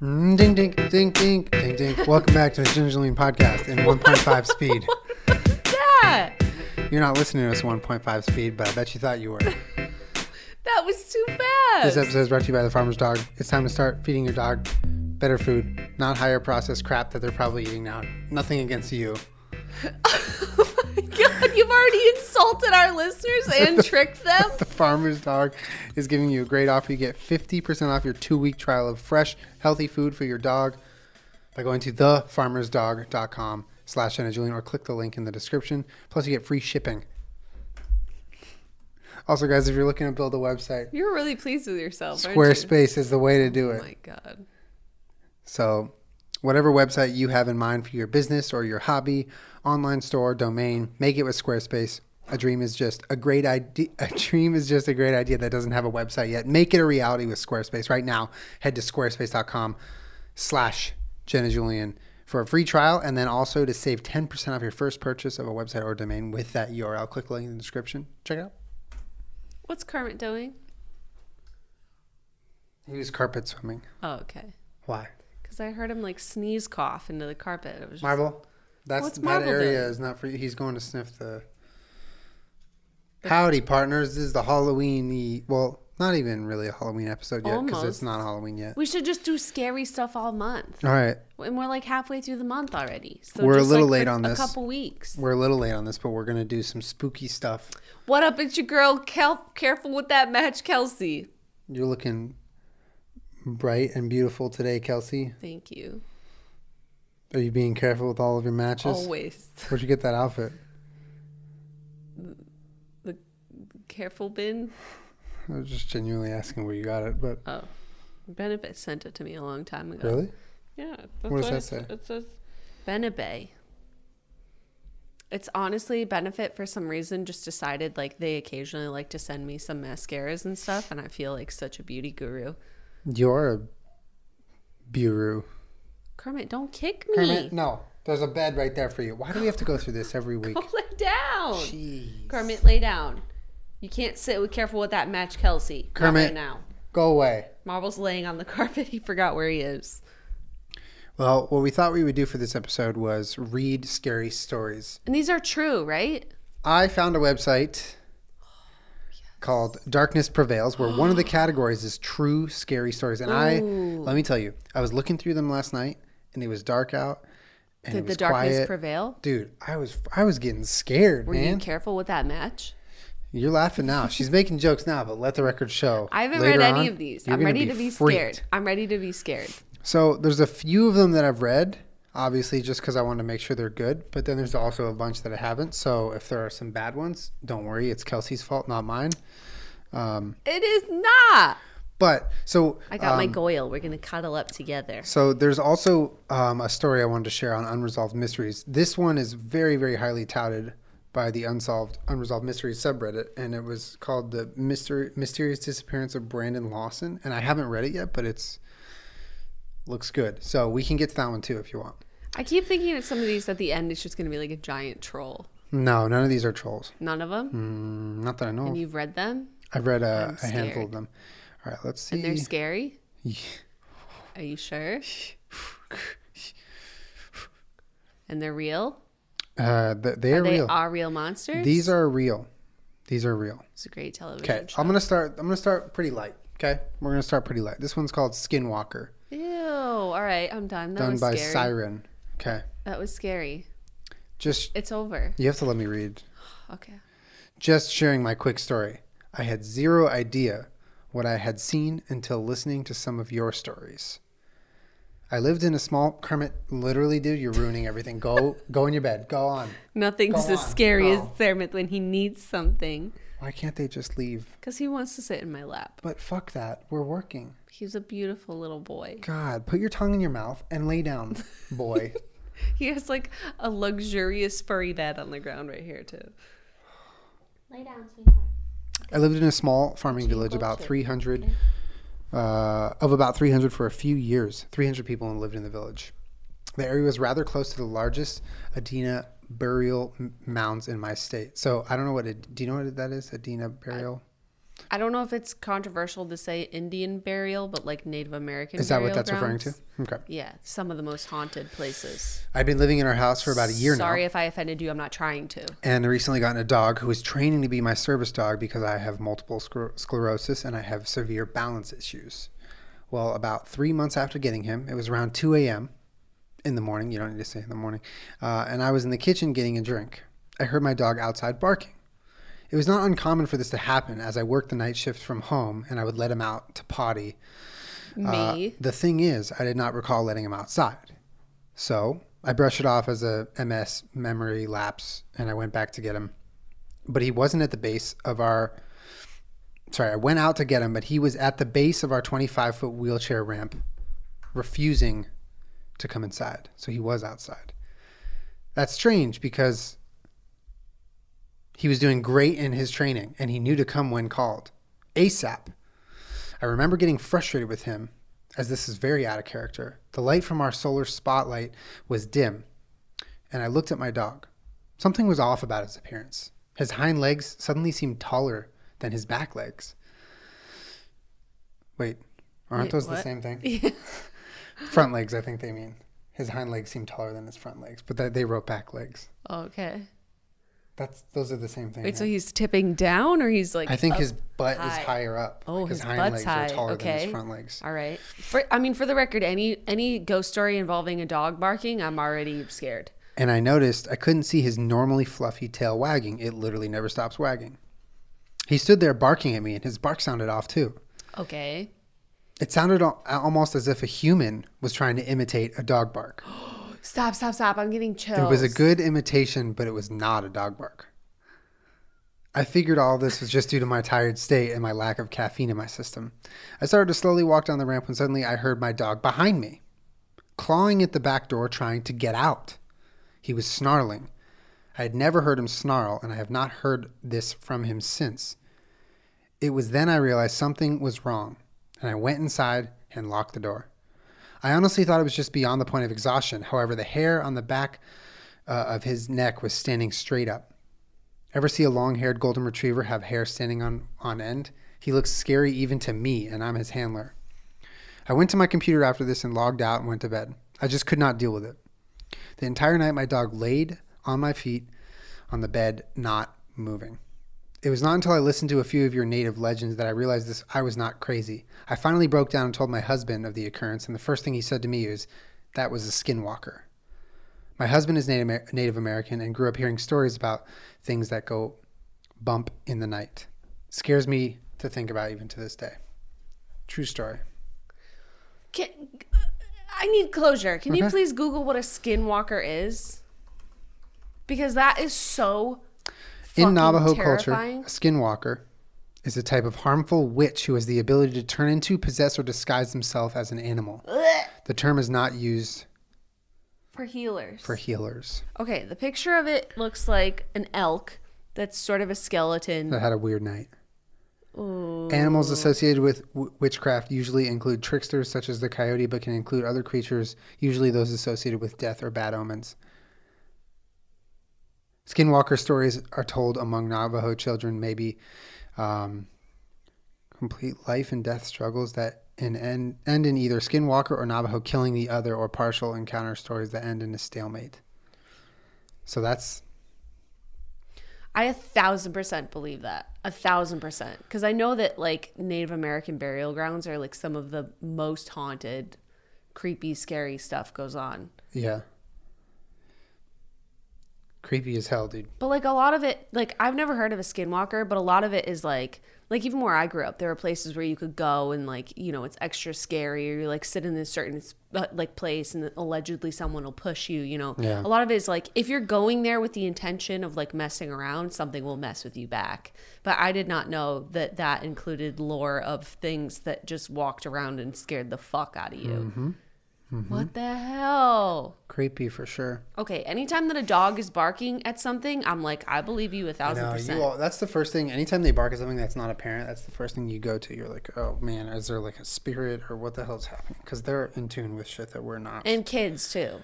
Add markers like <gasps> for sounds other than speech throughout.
Mm, ding, ding, ding, ding, ding, ding. <laughs> Welcome back to the Jenna Julien podcast in 1.5 speed. <laughs> that? You're not listening to us 1.5 speed, but I bet you thought you were. <laughs> That was too fast. This episode is brought to you by the Farmer's Dog. It's time to start feeding your dog better food, not higher processed crap that they're probably eating now. Nothing against you. oh my god, <laughs> you've already insulted our listeners <laughs> and tricked them. The Farmer's Dog is giving you a great offer. You get 50% off your two week trial of fresh, healthy food for your dog by going to thefarmersdog.com slash Jenna Julien or click the link in the description. Plus, you get free shipping. Also, guys, if you're looking to build a website, You're really pleased with yourself, aren't you? Squarespace is the way to do Oh it. my god. So, whatever website you have in mind for your business or your hobby, online store, domain, make it with Squarespace. A dream is just a great idea. <laughs> A dream is just a great idea that doesn't have a website yet. Make it a reality with Squarespace right now. Head to squarespace.com/slash Jenna Julien for a free trial, and then also to save 10% off your first purchase of a website or domain with that URL. Click the link in the description. Check it out. What's Kermit doing? He was carpet swimming. Oh, okay. Why? Because I heard him like sneeze cough into the carpet. It was just, Marble. That's What's that area doing? is not for you. He's going to sniff the. Howdy, partners! This is the Halloween. Well, not even really a Halloween episode yet because it's Almost. not Halloween yet. We should just do scary stuff all month. All right, And we're like halfway through the month already. So We're a just, little like, late for on a this. couple weeks. we're a little late on this, but we're gonna do some spooky stuff. What up? It's your girl. Kel- careful with that match, Kelsey. You're looking bright and beautiful today, Kelsey. Thank you. Are you being careful with all of your matches? Always. Where'd you get that outfit? The careful bin. I was just genuinely asking where you got it, but Oh, Benefit sent it to me a long time ago. really, Yeah. That's What does that say? It says Benebay. It's honestly Benefit for some reason just decided like they occasionally like to send me some mascaras and stuff, and I feel like such a beauty guru. you're a bureau. Kermit, don't kick me. Kermit, no, there's a bed right there for you. Why do we have to go through this every <laughs> week? Go lay down. Jeez. Kermit, lay down. You can't sit with careful with that match, Kelsey. Kermit. right now. Go away. Marble's laying on the <laughs> carpet. He forgot where he is. Well, what we thought we would do for this episode was read scary stories. And these are true, right? I found a website <gasps> called Darkness Prevails where one of the <gasps> categories is true scary stories. And I, Ooh. let me tell you, I was looking through them last night and it was dark out and Did the darkness quiet. prevail? Dude, I was I was getting scared, Were you careful with that match? You're laughing now. She's making jokes now, but let the record show. <laughs> I haven't later read any on, of these. I'm ready to be freaked. scared. I'm ready to be scared. So there's a few of them that I've read, obviously just because I want to make sure they're good. But then there's also a bunch that I haven't. So if there are some bad ones, don't worry, it's Kelsey's fault, not mine. Um, It is not. But so I got my um, Goyle. We're gonna cuddle up together. So there's also um, a story I wanted to share on unresolved mysteries. This one is very, very highly touted by the unsolved unresolved mysteries subreddit, and it was called the mystery mysterious disappearance of Brandon Lawson. And I haven't read it yet, but it's looks good. So we can get to that one too if you want. I keep thinking that some of these at the end. It's just gonna be like a giant troll. No, none of these are trolls. None of them. Mm, not that I know. And of. you've read them, I've read a, I'm a handful of them. All right, let's see. and they're scary. Yeah. Are you sure? <laughs> And they're real. Uh, th- they are They real. are real monsters. These are real. These are real. It's a great television Okay. I'm gonna start. I'm gonna start pretty light. Okay, we're gonna start pretty light. This one's called Skinwalker, Ew. All right, I'm done. That done by scary. Siren. Okay, That was scary. just It's over. you have to let me read. <sighs> Okay. Just sharing my quick story. I had zero idea what I had seen until listening to some of your stories. I lived in a small Kermit. Literally, dude, you're ruining everything. Go, go in your bed. Go on. Nothing's Go as on, scary as go. Thermit when he needs something. Why can't they just leave? Because he wants to sit in my lap. But fuck that. We're working. He's a beautiful little boy. God, put your tongue in your mouth and lay down, boy. <laughs> He has like a luxurious furry bed on the ground right here too. Lay down, sweetheart. I lived in a small farming village about 300 uh, of about 300 for a few years. 300 people lived in the village. The area was rather close to the largest Adena burial mounds in my state. So I don't know what it, do you know what that is? Adena burial. I don't know if it's controversial to say Indian burial, but like Native American. Is that what that's referring to? Okay. Yeah, some of the most haunted places. I've been living in our house for about a year Sorry now. Sorry if I offended you. I'm not trying to. And I recently gotten a dog who is training to be my service dog because I have multiple scler- sclerosis and I have severe balance issues. Well, about three months after getting him, it was around 2 a.m. in the morning. You don't need to say in the morning. Uh, and I was in the kitchen getting a drink. I heard my dog outside barking. It was not uncommon for this to happen as I worked the night shift from home and I would let him out to potty. Uh, Me. the thing is, I did not recall letting him outside. So I brushed it off as a MS memory lapse and I went back to get him. But he wasn't at the base of our. Sorry, I went out to get him, but he was at the base of our 25 foot wheelchair ramp, refusing to come inside. So he was outside. That's strange because he was doing great in his training and he knew to come when called. ASAP. I remember getting frustrated with him, as this is very out of character. The light from our solar spotlight was dim, and I looked at my dog. Something was off about his appearance. His hind legs suddenly seemed taller than his back legs. Wait, aren't Wait, those the same thing? <laughs> <laughs> front legs, I think they mean. His hind legs seem taller than his front legs, but they wrote back legs. Okay. That's those are the same thing. Wait, so he's tipping down, or he's like? I think his butt is higher up. Oh, like his hind butt's legs high. are taller than Okay. his front legs. All right. For I mean, for the record, any any ghost story involving a dog barking, I'm already scared. And I noticed I couldn't see his normally fluffy tail wagging. It literally never stops wagging. He stood there barking at me, and his bark sounded off too. Okay. It sounded al- almost as if a human was trying to imitate a dog bark. <gasps> <gasps> Stop! Stop! Stop! I'm getting chills. It was a good imitation, but it was not a dog bark. I figured all this was just due to my tired state and my lack of caffeine in my system. I started to slowly walk down the ramp when suddenly I heard my dog behind me, clawing at the back door, trying to get out. He was snarling. I had never heard him snarl, and I have not heard this from him since. It was then I realized something was wrong, and I went inside and locked the door. I honestly thought it was just beyond the point of exhaustion. However, the hair on the back uh, of his neck was standing straight up. Ever see a long haired golden retriever have hair standing on, on end? He looks scary even to me, and I'm his handler. I went to my computer after this and logged out and went to bed. I just could not deal with it. The entire night, my dog laid on my feet on the bed, not moving. It was not until I listened to a few of your native legends that I realized this I was not crazy. I finally broke down and told my husband of the occurrence, and the first thing he said to me was, That was a skinwalker. My husband is Native, Native American and grew up hearing stories about things that go bump in the night. Scares me to think about even to this day. True story. Can, I need closure. Can you uh-huh. please Google what a skinwalker is? Because that is so. In Navajo terrifying. culture, a skinwalker is a type of harmful witch who has the ability to turn into, possess, or disguise himself as an animal. The term is not used for healers. for healers. okay, the picture of it looks like an elk that's sort of a skeleton. that had a weird night. Ooh. Animals associated with w- witchcraft usually include tricksters such as the coyote, but can include other creatures, usually those associated with death or bad omens. Skinwalker stories are told among Navajo children, maybe um, complete life and death struggles that in, end, end in either Skinwalker or Navajo killing the other, or partial encounter stories that end in a stalemate. So that's I a thousand percent believe that. A thousand percent. Because I know that like Native American burial grounds are like some of the most haunted, creepy, scary stuff goes on. yeah, creepy as hell, dude. But like a lot of it, like I've never heard of a skinwalker, but a lot of it is like, like even where I grew up, there were places where you could go and like, you know, it's extra scary or you like sit in a certain uh, like place and allegedly someone will push you, you know. Yeah. A lot of it is like if you're going there with the intention of like messing around, something will mess with you back. But I did not know that that included lore of things that just walked around and scared the fuck out of you. Mm-hmm. Mm-hmm. What the hell? Creepy for sure. Okay, anytime that a dog is barking at something, I'm like, I believe you a thousand No, percent. you all, that's the first thing. Anytime they bark at something that's not apparent, that's the first thing you go to. You're like, oh man, is there like a spirit or what the hell's happening? Because they're in tune with shit that we're not. And kids too.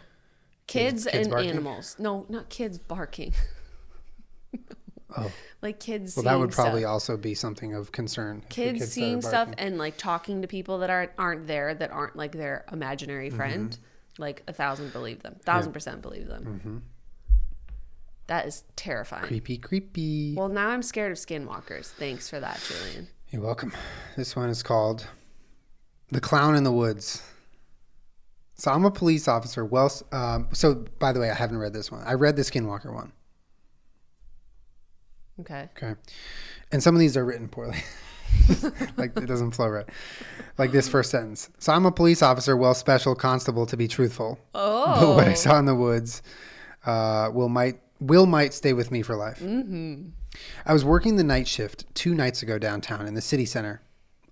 Kids- Kids, kids and barking? animals. No, not kids barking. <laughs> Oh. like kids. Well, that would probably stuff. also be something of concern. your kids seeing stuff and like talking to people that aren't aren't there that aren't like their imaginary Mm-hmm. friend. Like a thousand believe them, thousand percent believe them. Mm-hmm. That is terrifying. Creepy, creepy. Well, now I'm scared of skinwalkers. Thanks for that, Julien. You're welcome. This one is called The Clown in the Woods. So I'm a police officer. Well, um, so by the way, I haven't read this one. I read the Skinwalker one. Okay. Okay. And some of these are written poorly. <laughs> like it doesn't flow right. Like this first sentence. So I'm a police officer, well, special constable to be truthful. Oh. But what I saw in the woods uh, will might will might stay with me for life. Mm-hmm. I was working the night shift two nights ago downtown in the city center.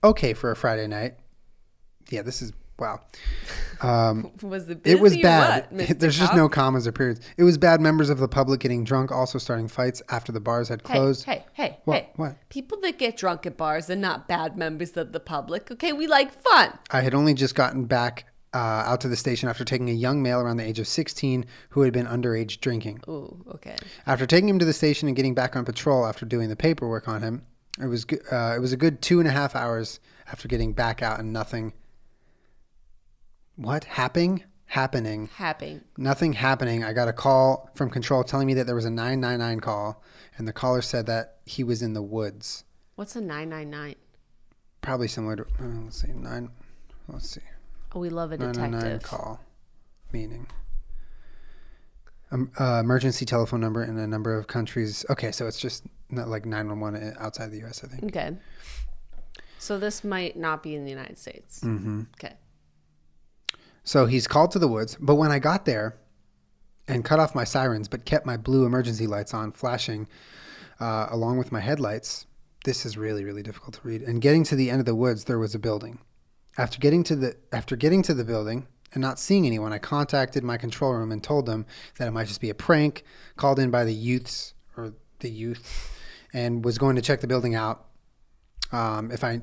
Okay for a Friday night. Yeah, this is wow. <laughs> Um, Was it? it was bad. what. <laughs> There's just Cop? no commas or periods. It was bad. Members of the public getting drunk, also starting fights after the bars had closed. Hey, hey, What? hey! What? People that get drunk at bars are not bad members of the public. Okay, we like fun. I had only just gotten back uh, out to the station after taking a young male around the age of 16 who had been underage drinking. Ooh, okay. After taking him to the station and getting back on patrol after doing the paperwork on him, it was uh, it was a good two and a half hours after getting back out and nothing. What happening? Happening. Happening. Nothing happening. I got a call from control telling me that there was a 999 call, and the caller said that he was in the woods. What's a nine nine nine? Probably similar to uh, let's see nine. Let's see. Oh, we love a 999 detective. call meaning um, uh, emergency telephone number in a number of countries okay so it's just not like 911 outside the us i think Okay. So this might not be in the United States. Mm-hmm. Okay. So he's called to the woods but when i got there and cut off my sirens but kept my blue emergency lights on flashing uh, along with my headlights this is really really difficult to read. And getting to the end of the woods there was a building. After getting to the after getting to the building and not seeing anyone i contacted my control room and told them that it might just be a prank called in by the youths or the youth and was going to check the building out um, if i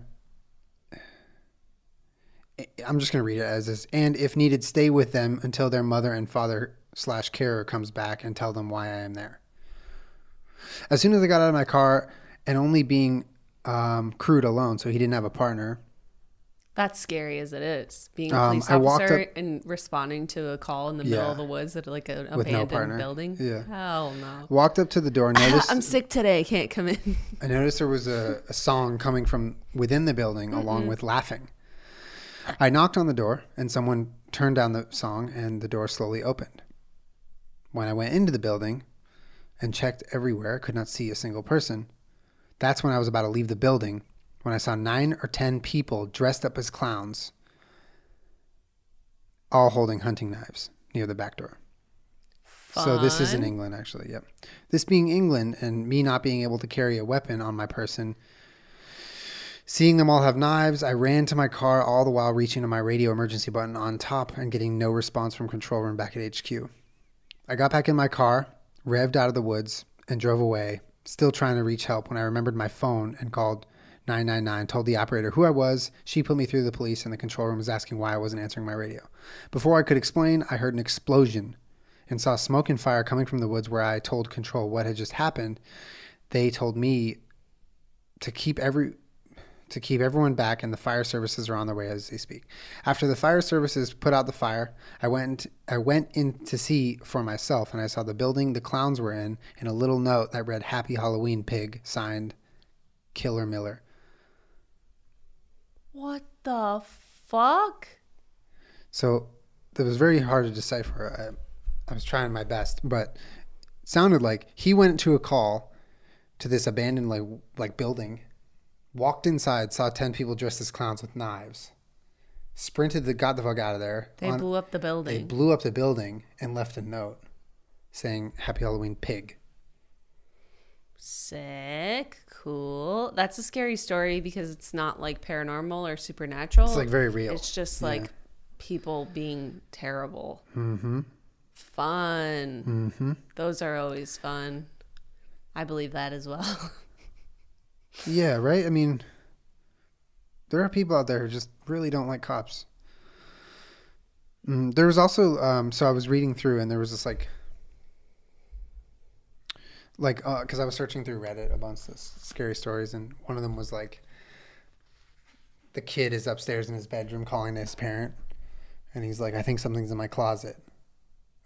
i'm just going to read it as is and if needed stay with them until their mother and father slash carer comes back and tell them why i am there as soon as i got out of my car and only being um, crewed alone so he didn't have a partner That's scary as it is. Being a Um, police I officer up- and responding to a call in the middle of the woods at like an no abandoned partner. building. Yeah. Hell no. walked up to the door <laughs> noticed I'm sick today. Can't come in. I noticed there was a, a song coming from within the building <laughs> along with laughing. I knocked on the door and someone turned down the song and the door slowly opened. When I went into the building and checked everywhere, I could not see a single person. That's when I was about to leave the building when I saw nine or ten people dressed up as clowns, all holding hunting knives near the back door. Fun. So this is in England, actually. Yep. This being England and me not being able to carry a weapon on my person, seeing them all have knives, I ran to my car, all the while reaching to my radio emergency button on top and getting no response from control room back at HQ. I got back in my car, revved out of the woods, and drove away, still trying to reach help when I remembered my phone and called 999, told the operator who I was. She put me through the police, and the control room was asking why I wasn't answering my radio. Before I could explain, I heard an explosion and saw smoke and fire coming from the woods where I told control what had just happened. They told me to keep every to keep everyone back and the fire services are on their way as they speak. After the fire services put out the fire, I went I went in to see for myself and I saw the building the clowns were in and a little note that read Happy Halloween Pig signed Killer Miller. What the fuck? So it was very hard to decipher. I, I was trying my best, but it sounded like he went to a call to this abandoned like like building, walked inside, saw ten people dressed as clowns with knives, sprinted the got the fuck out of there. They on- blew up the building. they blew up the building and left a note saying "Happy Halloween, pig." Sick. Cool. That's a scary story because it's not like paranormal or supernatural. It's like very real. It's just Yeah. like people being terrible. Mm-hmm. Fun. Mm-hmm. Those are always fun. I believe that as well. <laughs> Yeah, right. I mean, there are people out there who just really don't like cops. Mm, there was also, um, so I was reading through, and there was this like, like because I was searching through Reddit a bunch of scary stories, and one of them was like the kid is upstairs in his bedroom calling his parent, and he's like, "I think something's in my closet,"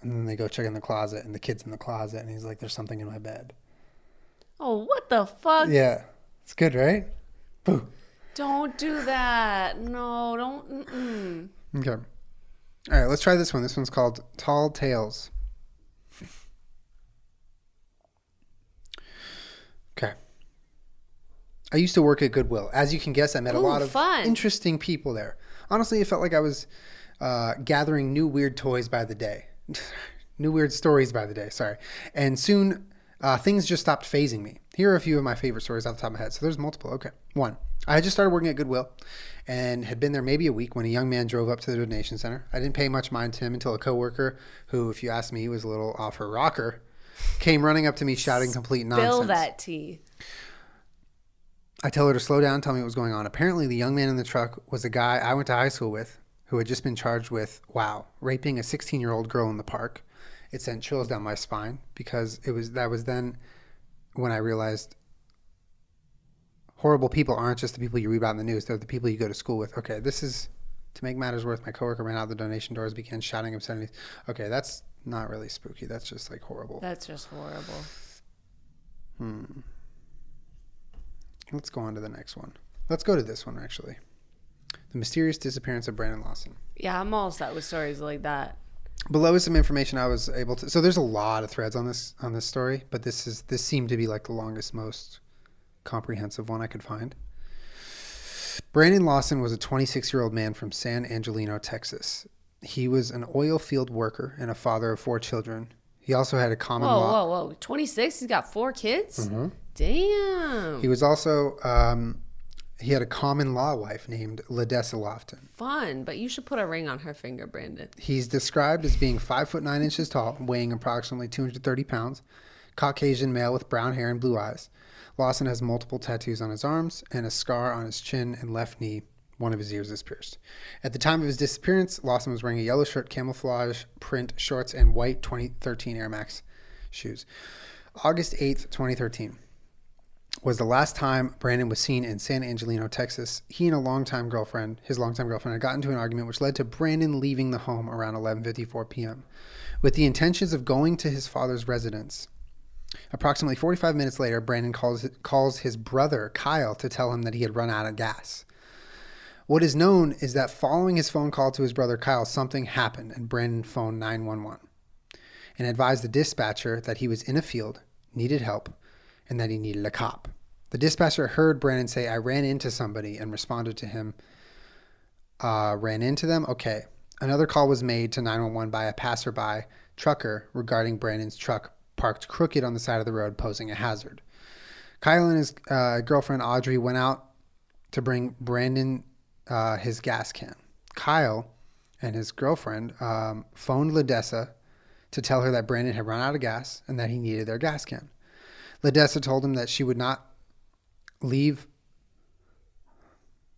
and then they go check in the closet, and the kid's in the closet, and he's like, "There's something in my bed." Oh, what the fuck? Yeah, it's good, right? Boo. Don't do that. No, don't. Mm-mm. Okay. All right, let's try this one. This one's called Tall Tales. Okay. I used to work at Goodwill. As you can guess, I met a lot of fun. interesting people there. Honestly, it felt like I was uh, gathering new weird toys by the day, <laughs> new weird stories by the day. Sorry, and soon uh, things just stopped phasing me. Here are a few of my favorite stories off the top of my head. So there's multiple. Okay, one. I had just started working at Goodwill and had been there maybe a week when a young man drove up to the donation center. I didn't pay much mind to him until a coworker, who, if you ask me, was a little off her rocker, came running up to me shouting complete nonsense. Spill that tea. I tell her to slow down, tell me what was going on. Apparently, the young man in the truck was a guy I went to high school with who had just been charged with, wow, raping a 16 year old girl in the park. It sent chills down my spine because it was that was then when I realized horrible people aren't just the people you read about in the news, they're the people you go to school with. Okay, this is to make matters worse. My coworker ran out the donation doors, began shouting obscenities. Okay, that's not really spooky. That's just like horrible. That's just horrible. Hmm. Let's go on to the next one. Let's go to this one actually. The mysterious disappearance of Brandon Lawson. Yeah, I'm all set with stories like that. Below is some information I was able to. So there's a lot of threads on this on this story, but this is this seemed to be like the longest, most comprehensive one I could find. Brandon Lawson was a 26 year old man from San Angelino, Texas. He was an oil field worker and a father of four children. He also had a common Whoa, law. whoa, whoa. 26? He's got four kids? Mm-hmm. Damn. He was also um, he had a common law wife named Ladessa Lofton. Fun, but you should put a ring on her finger, Brandon. He's described as being five foot nine inches tall, weighing approximately 230 pounds, Caucasian male with brown hair and blue eyes. Lawson has multiple tattoos on his arms and a scar on his chin and left knee. One of his ears is pierced. At the time of his disappearance, Lawson was wearing a yellow shirt, camouflage print shorts, and white 2013 Air Max shoes. August 8th, 2013 was the last time Brandon was seen in San Angelino, Texas. He and a longtime girlfriend, his longtime girlfriend, had gotten into an argument which led to Brandon leaving the home around 11:54 p.m. with the intentions of going to his father's residence. Approximately 45 minutes later, Brandon calls calls his brother Kyle to tell him that he had run out of gas. What is known is that following his phone call to his brother Kyle, something happened, and Brandon phoned 911 and advised the dispatcher that he was in a field, needed help, and that he needed a cop. The dispatcher heard Brandon say, I ran into somebody, and responded to him, uh, ran into them? Okay. Another call was made to 911 by a passerby trucker regarding Brandon's truck parked crooked on the side of the road, posing a hazard. Kyle and his uh, girlfriend Audrey went out to bring Brandon uh, his gas can. Kyle and his girlfriend um, phoned Ladessa to tell her that Brandon had run out of gas and that he needed their gas can. Ladessa told him that she would not leave.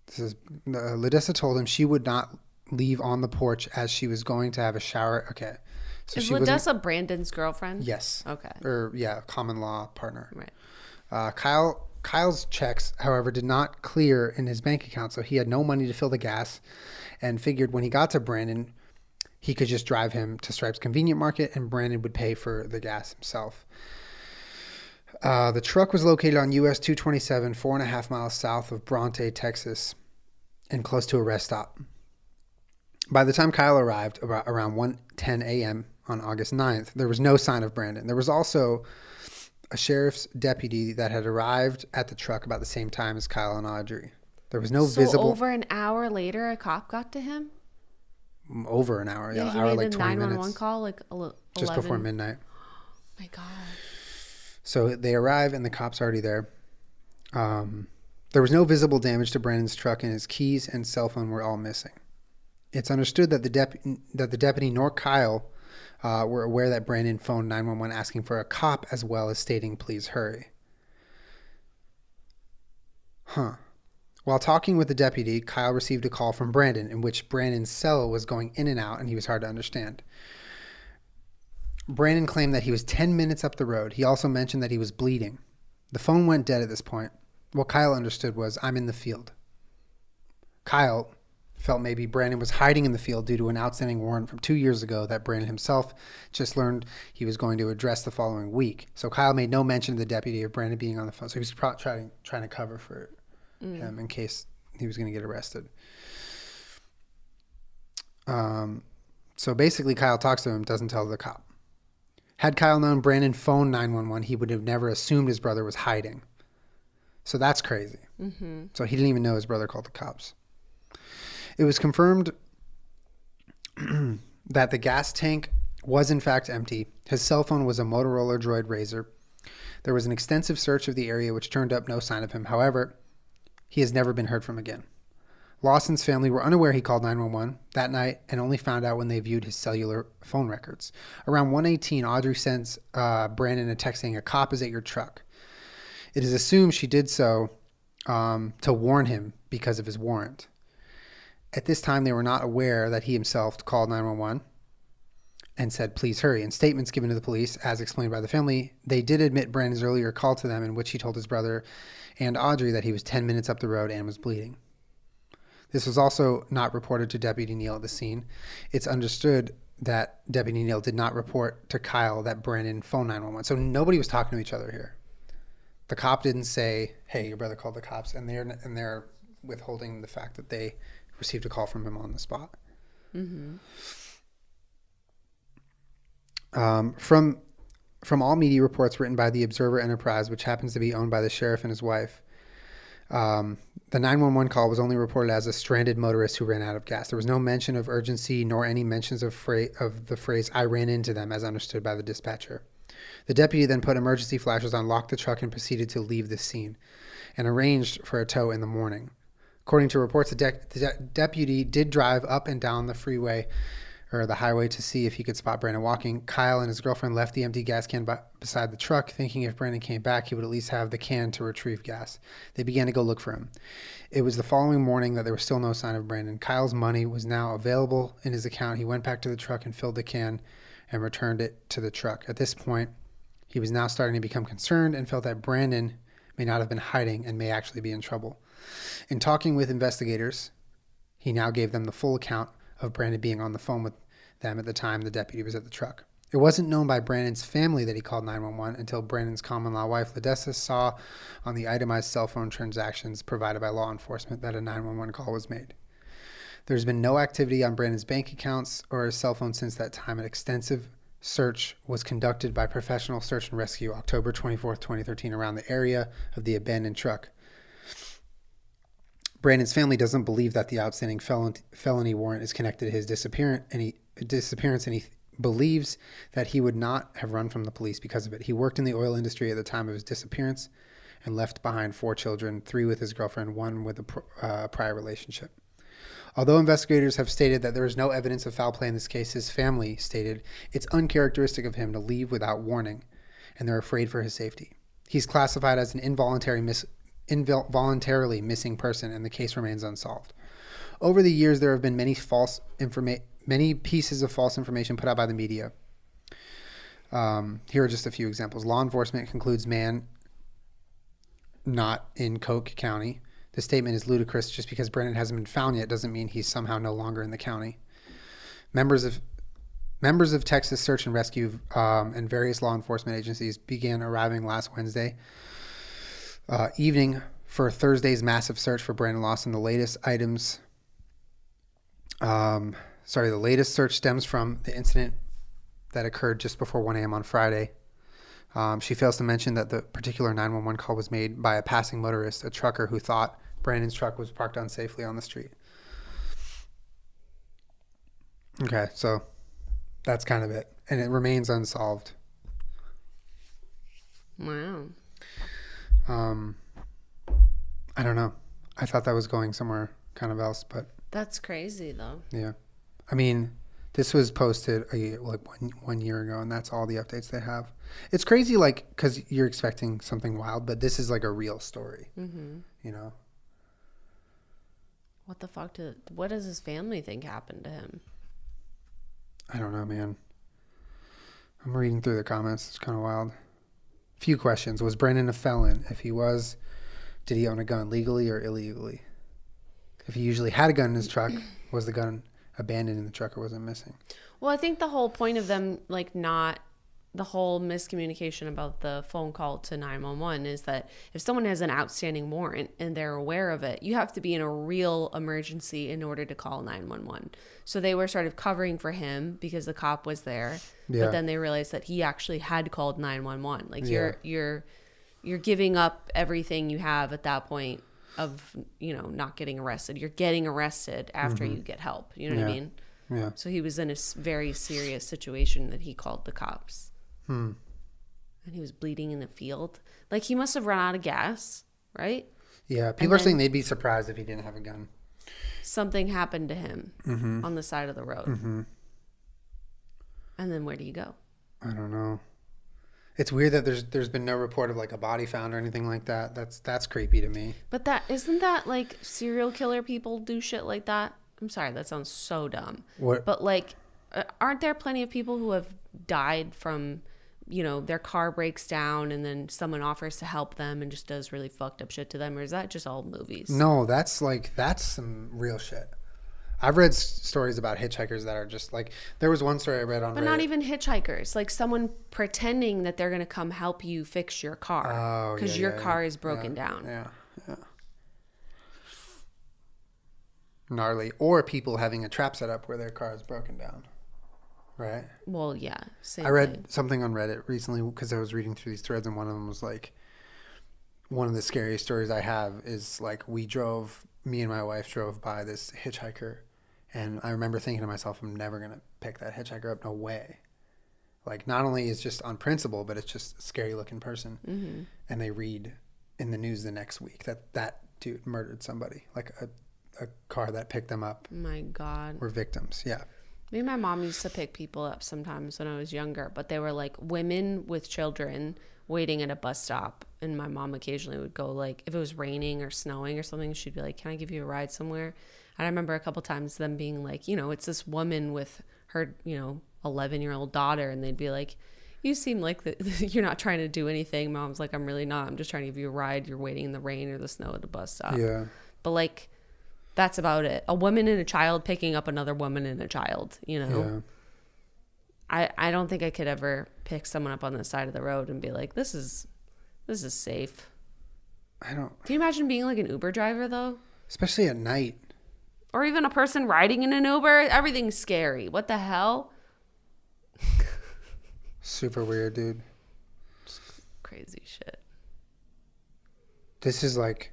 This is uh, Ladessa told him she would not leave on the porch as she was going to have a shower. Okay, so Is. Ladessa Brandon's girlfriend? Yes. Okay. Or yeah, common law partner. Right. Uh, Kyle Kyle's checks, however, did not clear in his bank account, so he had no money to fill the gas, and figured when he got to Brandon, he could just drive him to Stripes Convenient Market, and Brandon would pay for the gas himself. Uh, the truck was located on US 227, four and a half miles south of Bronte, Texas, and close to a rest stop. By the time Kyle arrived, about around 1:10 a.m. on August 9th, there was no sign of Brandon. There was also a sheriff's deputy that had arrived at the truck about the same time as Kyle and Audrey. There was no so visible over an hour later, a cop got to him? over an hour, yeah, he hour made like a 20 minutes, call like ele- just before midnight. my God. So they arrive and the cops are already there. Um, there was no visible damage to Brandon's truck, and his keys and cell phone were all missing. It's understood that the dep- that the deputy nor Kyle uh, were aware that Brandon phoned 911 asking for a cop as well as stating, "Please hurry." Huh. While talking with the deputy, Kyle received a call from Brandon in which Brandon's cell was going in and out, and he was hard to understand. Brandon claimed that he was 10 minutes up the road. He also mentioned that he was bleeding. The phone went dead at this point. What Kyle understood was, I'm in the field. Kyle felt maybe Brandon was hiding in the field due to an outstanding warrant from two years ago that Brandon himself just learned he was going to address the following week. So Kyle made no mention to the deputy of Brandon being on the phone. So he was trying, trying to cover for him in case he was going to get arrested. Um, so basically, Kyle talks to him, doesn't tell the cop. Had Kyle known Brandon phoned 911, he would have never assumed his brother was hiding. So that's crazy. Mm-hmm. So he didn't even know his brother called the cops. It was confirmed <clears throat> that the gas tank was in fact empty. His cell phone was a Motorola Droid Razr. There was an extensive search of the area which turned up no sign of him. However, he has never been heard from again. Lawson's family were unaware he called 911 that night and only found out when they viewed his cellular phone records. Around 118, Audrey sends uh, Brandon a text saying, A cop is at your truck. It is assumed she did so um, to warn him because of his warrant. At this time, they were not aware that he himself called 911 and said, please hurry. In statements given to the police, as explained by the family, they did admit Brandon's earlier call to them in which he told his brother and Audrey that he was 10 minutes up the road and was bleeding. This was also not reported to Deputy Neal at the scene. It's understood that Deputy Neal did not report to Kyle that Brandon phoned 911. So nobody was talking to each other here. The cop didn't say, "Hey, your brother called the cops," and they're and they're withholding the fact that they received a call from him on the spot. Um, from from all media reports written by the Observer Enterprise, which happens to be owned by the sheriff and his wife, um, the 911 call was only reported as a stranded motorist who ran out of gas. There was no mention of urgency nor any mentions of, fra- of the phrase "I ran into them," as understood by the dispatcher. The deputy then put emergency flashers on, locked the truck, and proceeded to leave the scene, and arranged for a tow in the morning. According to reports, the, de- the de- deputy did drive up and down the freeway or the highway to see if he could spot Brandon walking. Kyle and his girlfriend left the empty gas can by- beside the truck, thinking if Brandon came back, he would at least have the can to retrieve gas. They began to go look for him. It was the following morning that there was still no sign of Brandon. Kyle's money was now available in his account. He went back to the truck and filled the can and returned it to the truck. At this point, he was now starting to become concerned and felt that Brandon may not have been hiding and may actually be in trouble. In talking with investigators, he now gave them the full account of Brandon being on the phone with them at the time the deputy was at the truck. It wasn't known by Brandon's family that he called 911 until Brandon's common law wife, Ladessa, saw on the itemized cell phone transactions provided by law enforcement that a 911 call was made. There's been no activity on Brandon's bank accounts or his cell phone since that time. An extensive search was conducted by Professional Search and Rescue October 24th, 2013, around the area of the abandoned truck. Brandon's family doesn't believe that the outstanding felon, felony warrant is connected to his disappearance, and he, disappearance, and he believes that he would not have run from the police because of it. He worked in the oil industry at the time of his disappearance and left behind four children, three with his girlfriend, one with a pr- uh, prior relationship. Although investigators have stated that there is no evidence of foul play in this case, his family stated it's uncharacteristic of him to leave without warning, and they're afraid for his safety. He's classified as an involuntary miss, involuntarily missing person, and the case remains unsolved. Over the years, there have been many false informa- many pieces of false information put out by the media. Um, here are just a few examples. Law enforcement concludes man not in Coke County. The statement is ludicrous. Just because Brennan hasn't been found yet doesn't mean he's somehow no longer in the county. Members of members of Texas Search and Rescue um, and various law enforcement agencies began arriving last Wednesday uh, evening for Thursday's massive search for Brandon Lawson. The latest items, um, sorry, the latest search stems from the incident that occurred just before 1 a.m. on Friday. Um, she fails to mention that the particular 911 call was made by a passing motorist, a trucker who thought Brandon's truck was parked unsafely on the street. Okay, so that's kind of it. And it remains unsolved. Wow. Um, I don't know. I thought that was going somewhere kind of else, but That's crazy though. yeah. I mean, this was posted a like one, one year ago, and that's all the updates they have. It's crazy, like, because you're expecting something wild, but this is like a real story, Mm-hmm. you know? What the fuck did what does his family think happened to him? I don't know, man. I'm reading through the comments. It's kind of wild. Few questions. Was Brennan a felon? If he was, did he own a gun legally or illegally? If he usually had a gun in his truck, was the gun abandoned in the truck or was it missing? Well, I think the whole point of them like not the whole miscommunication about the phone call to 911 is that if someone has an outstanding warrant and they're aware of it, you have to be in a real emergency in order to call 911. So they were sort of covering for him because the cop was there, Yeah. but then they realized that he actually had called 911. Like you're you're you're giving up everything you have at that point of, you know, not getting arrested. You're getting arrested after you get help. You know what I Mm-hmm. Mean? Yeah. So he was in a very serious situation that he called the cops. Hmm. And he was bleeding in the field. Like he must have run out of gas, right? Yeah. People are saying they'd be surprised if he didn't have a gun. Something happened to him Mm-hmm. on the side of the road. And then where do you go? I don't know. It's weird that there's there's been no report of like a body found or anything like that. That's that's creepy to me. But that isn't that like serial killer people do shit like that? I'm sorry, that sounds so dumb. What? But like, uh, aren't there plenty of people who have died from, you know, their car breaks down and then someone offers to help them and just does really fucked up shit to them, or is that just all movies? No, that's like that's some real shit. I've read s- stories about hitchhikers that are just like there was one story I read on But Reddit. not even hitchhikers, like someone pretending that they're gonna come help you fix your car Oh, because yeah, your yeah, car yeah. is broken down. Yeah, yeah. Gnarly, or people having a trap set up where their car is broken down. Right. Well, yeah, I read thing. something on Reddit recently because I was reading through these threads, and one of them was like, one of the scariest stories I have is like we drove, me and my wife drove by this hitchhiker, and I remember thinking to myself, I'm never gonna pick that hitchhiker up. No way. Like, not only is just on principle, but it's just a scary looking person, Mm-hmm. and they read in the news the next week that that dude murdered somebody, like a a car that picked them up My God. were victims. Yeah. Me and my mom used to pick people up sometimes when I was younger, but they were like women with children waiting at a bus stop. And my mom occasionally would go like, if it was raining or snowing or something, she'd be like, "Can I give you a ride somewhere?" And I remember a couple times them being like, you know, it's this woman with her, you know, eleven year old daughter, and they'd be like. You seem like the, <laughs> you're not trying to do anything. Mom's like, I'm really not. I'm just trying to give you a ride. You're waiting in the rain or the snow at the bus stop. Yeah. But like, that's about it. A woman and a child picking up another woman and a child. You know. Yeah. I, I don't think I could ever pick someone up on the side of the road and be like, this is this is safe. I don't, Can you imagine being like an Uber driver though? especially at night. Or even a person riding in an Uber? Everything's scary. What the hell? Super weird, dude. Crazy shit. This is like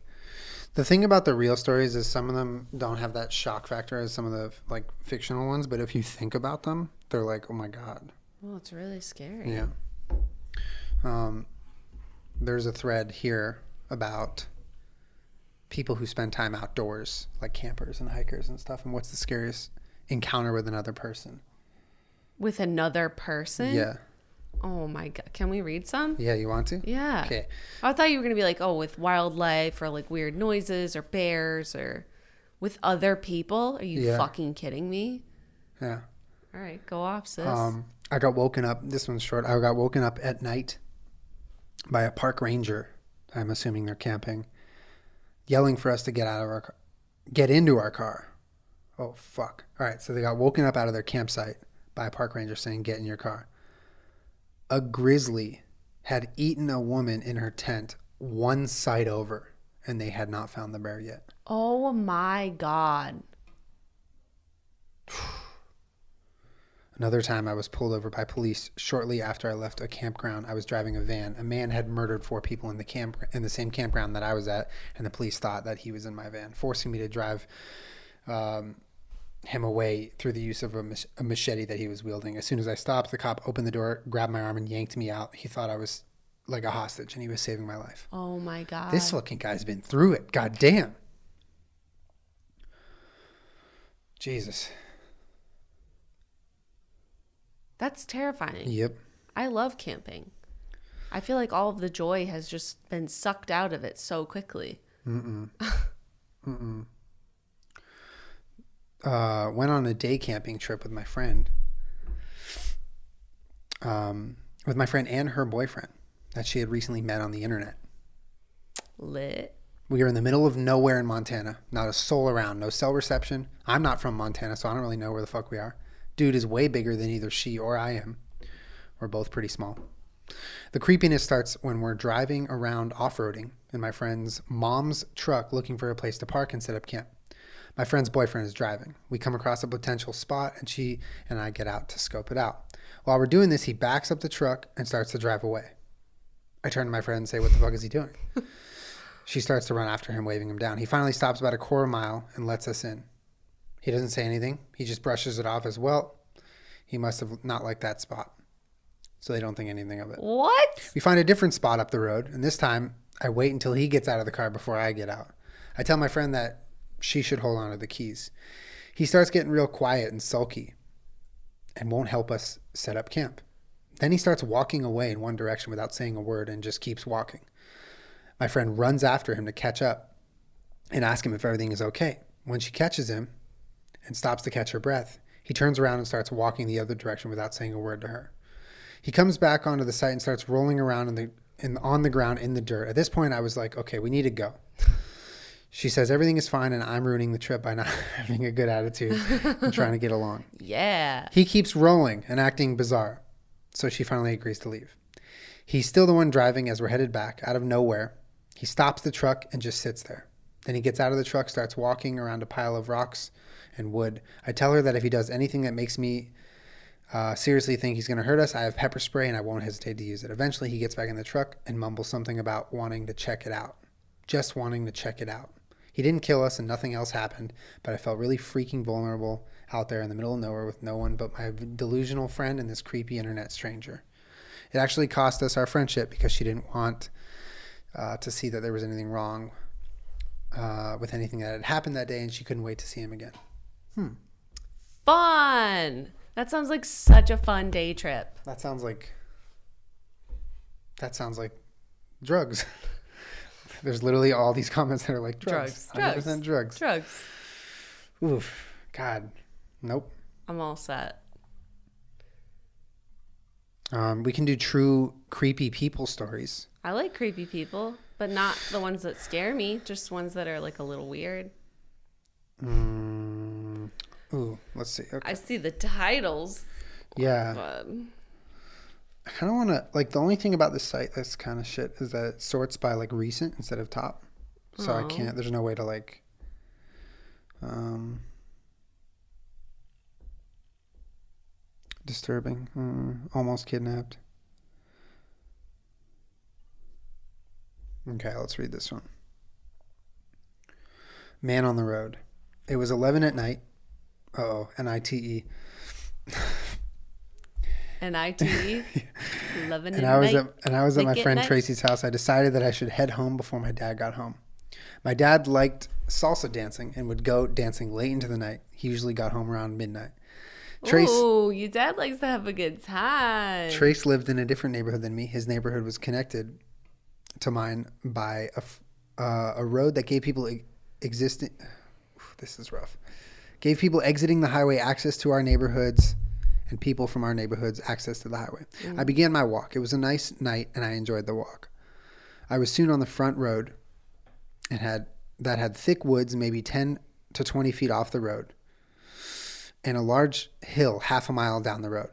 the thing about the real stories is some of them don't have that shock factor as some of the like fictional ones, but if you think about them, they're like, oh my god. Well, it's really scary. Yeah. Um, there's a thread here about people who spend time outdoors, like campers and hikers and stuff, and what's the scariest encounter with another person? With another person? Yeah. Oh my god. Can we read some? Yeah, you want to? Yeah. Okay. I thought you were gonna be like, oh, with wildlife or like weird noises or bears or with other people. Are you Yeah. fucking kidding me? Yeah. All right, go off, sis. Um, I got woken up. This one's short. I got woken up at night by a park ranger. I'm assuming they're camping, yelling for us to get out of our, car, get into our car. Oh fuck! All right, so they got woken up out of their campsite by a park ranger saying, "Get in your car." A grizzly had eaten a woman in her tent one side over, and they had not found the bear yet. oh my god. Another time, I was pulled over by police shortly after I left a campground. I was driving a van. A man had murdered four people in the camp in the same campground that I was at, and the police thought that he was in my van, forcing me to drive um, him away through the use of a, mach- a machete that he was wielding. As soon as I stopped, the cop opened the door, grabbed my arm, and yanked me out. He thought I was like a hostage, and he was saving my life. Oh my god. This fucking guy's been through it. God damn. Jesus. That's terrifying. Yep. I love camping. I feel like all of the joy has just been sucked out of it so quickly. <laughs> uh, went on a day camping trip with my friend. um, with my friend and her boyfriend that she had recently met on the internet. Lit. We were in the middle of nowhere in Montana. Not a soul around. No cell reception. I'm not from Montana, so I don't really know where the fuck we are. Dude is way bigger than either she or I am. We're both pretty small. The creepiness starts when we're driving around off roading in my friend's mom's truck looking for a place to park and set up camp. My friend's boyfriend is driving. We come across a potential spot and she and I get out to scope it out. While we're doing this, he backs up the truck and starts to drive away. I turn to my friend and say, What the fuck is he doing? <laughs> She starts to run after him, waving him down. He finally stops about a quarter mile and lets us in. He doesn't say anything. He just brushes it off as well. He must have not liked that spot. So they don't think anything of it. What? We find a different spot up the road, and this time I wait until he gets out of the car before I get out. I tell my friend that she should hold on to the keys. He starts getting real quiet and sulky and won't help us set up camp. Then he starts walking away in one direction without saying a word and just keeps walking. My friend runs after him to catch up and ask him if everything is okay. When she catches him and stops to catch her breath, he turns around and starts walking the other direction without saying a word to her. He comes back onto the site and starts rolling around in the in, on the ground in the dirt. At this point, I was like, okay, we need to go. She says everything is fine, and I'm ruining the trip by not <laughs> having a good attitude and <laughs> trying to get along. Yeah. He keeps rolling and acting bizarre, so she finally agrees to leave. He's still the one driving as we're headed back out of nowhere. He stops the truck and just sits there. Then he gets out of the truck, starts walking around a pile of rocks and wood. I tell her that if he does anything that makes me uh, seriously think he's going to hurt us, I have pepper spray and I won't hesitate to use it. Eventually, he gets back in the truck and mumbles something about wanting to check it out. Just wanting to check it out. He didn't kill us and nothing else happened, but I felt really freaking vulnerable out there in the middle of nowhere with no one but my delusional friend and this creepy internet stranger. It actually cost us our friendship because she didn't want uh, to see that there was anything wrong uh, with anything that had happened that day and she couldn't wait to see him again. Hmm. Fun. That sounds like such a fun day trip. That sounds like that sounds like drugs. <laughs> There's literally all these <laughs> comments that are like drugs, Drugs. 100% drugs. Drugs. Oof, God, nope. I'm all set. Um, we can do true creepy people stories. I like creepy people, but not the ones that scare me, just ones that are like a little weird. Mm, ooh, let's see. Okay. I see the titles, Yeah, I kind of want to like the only thing about this site that's kind of shit is that it sorts by like recent instead of top. So I can't. There's no way to like. Um. Disturbing. Mm, almost kidnapped. Okay, let's read this one. Man on the road. It was 11 at night. Oh, N I T E. <laughs> N I T <laughs> E, loving and it I was night. at and I was at my friend night. Tracy's house. I decided that I should head home before my dad got home. My dad liked salsa dancing and would go dancing late into the night. He usually got home around midnight. Trace Ooh, your dad likes to have a good time. Trace lived in a different neighborhood than me. His neighborhood was connected to mine by a uh, a road that gave people e- existing. <sighs> This is rough. Gave people exiting the highway access to our neighborhoods, and people from our neighborhoods access to the highway. Mm. I began my walk. It was a nice night, and I enjoyed the walk. I was soon on the front road, and had that had thick woods, maybe ten to twenty feet off the road, and a large hill half a mile down the road.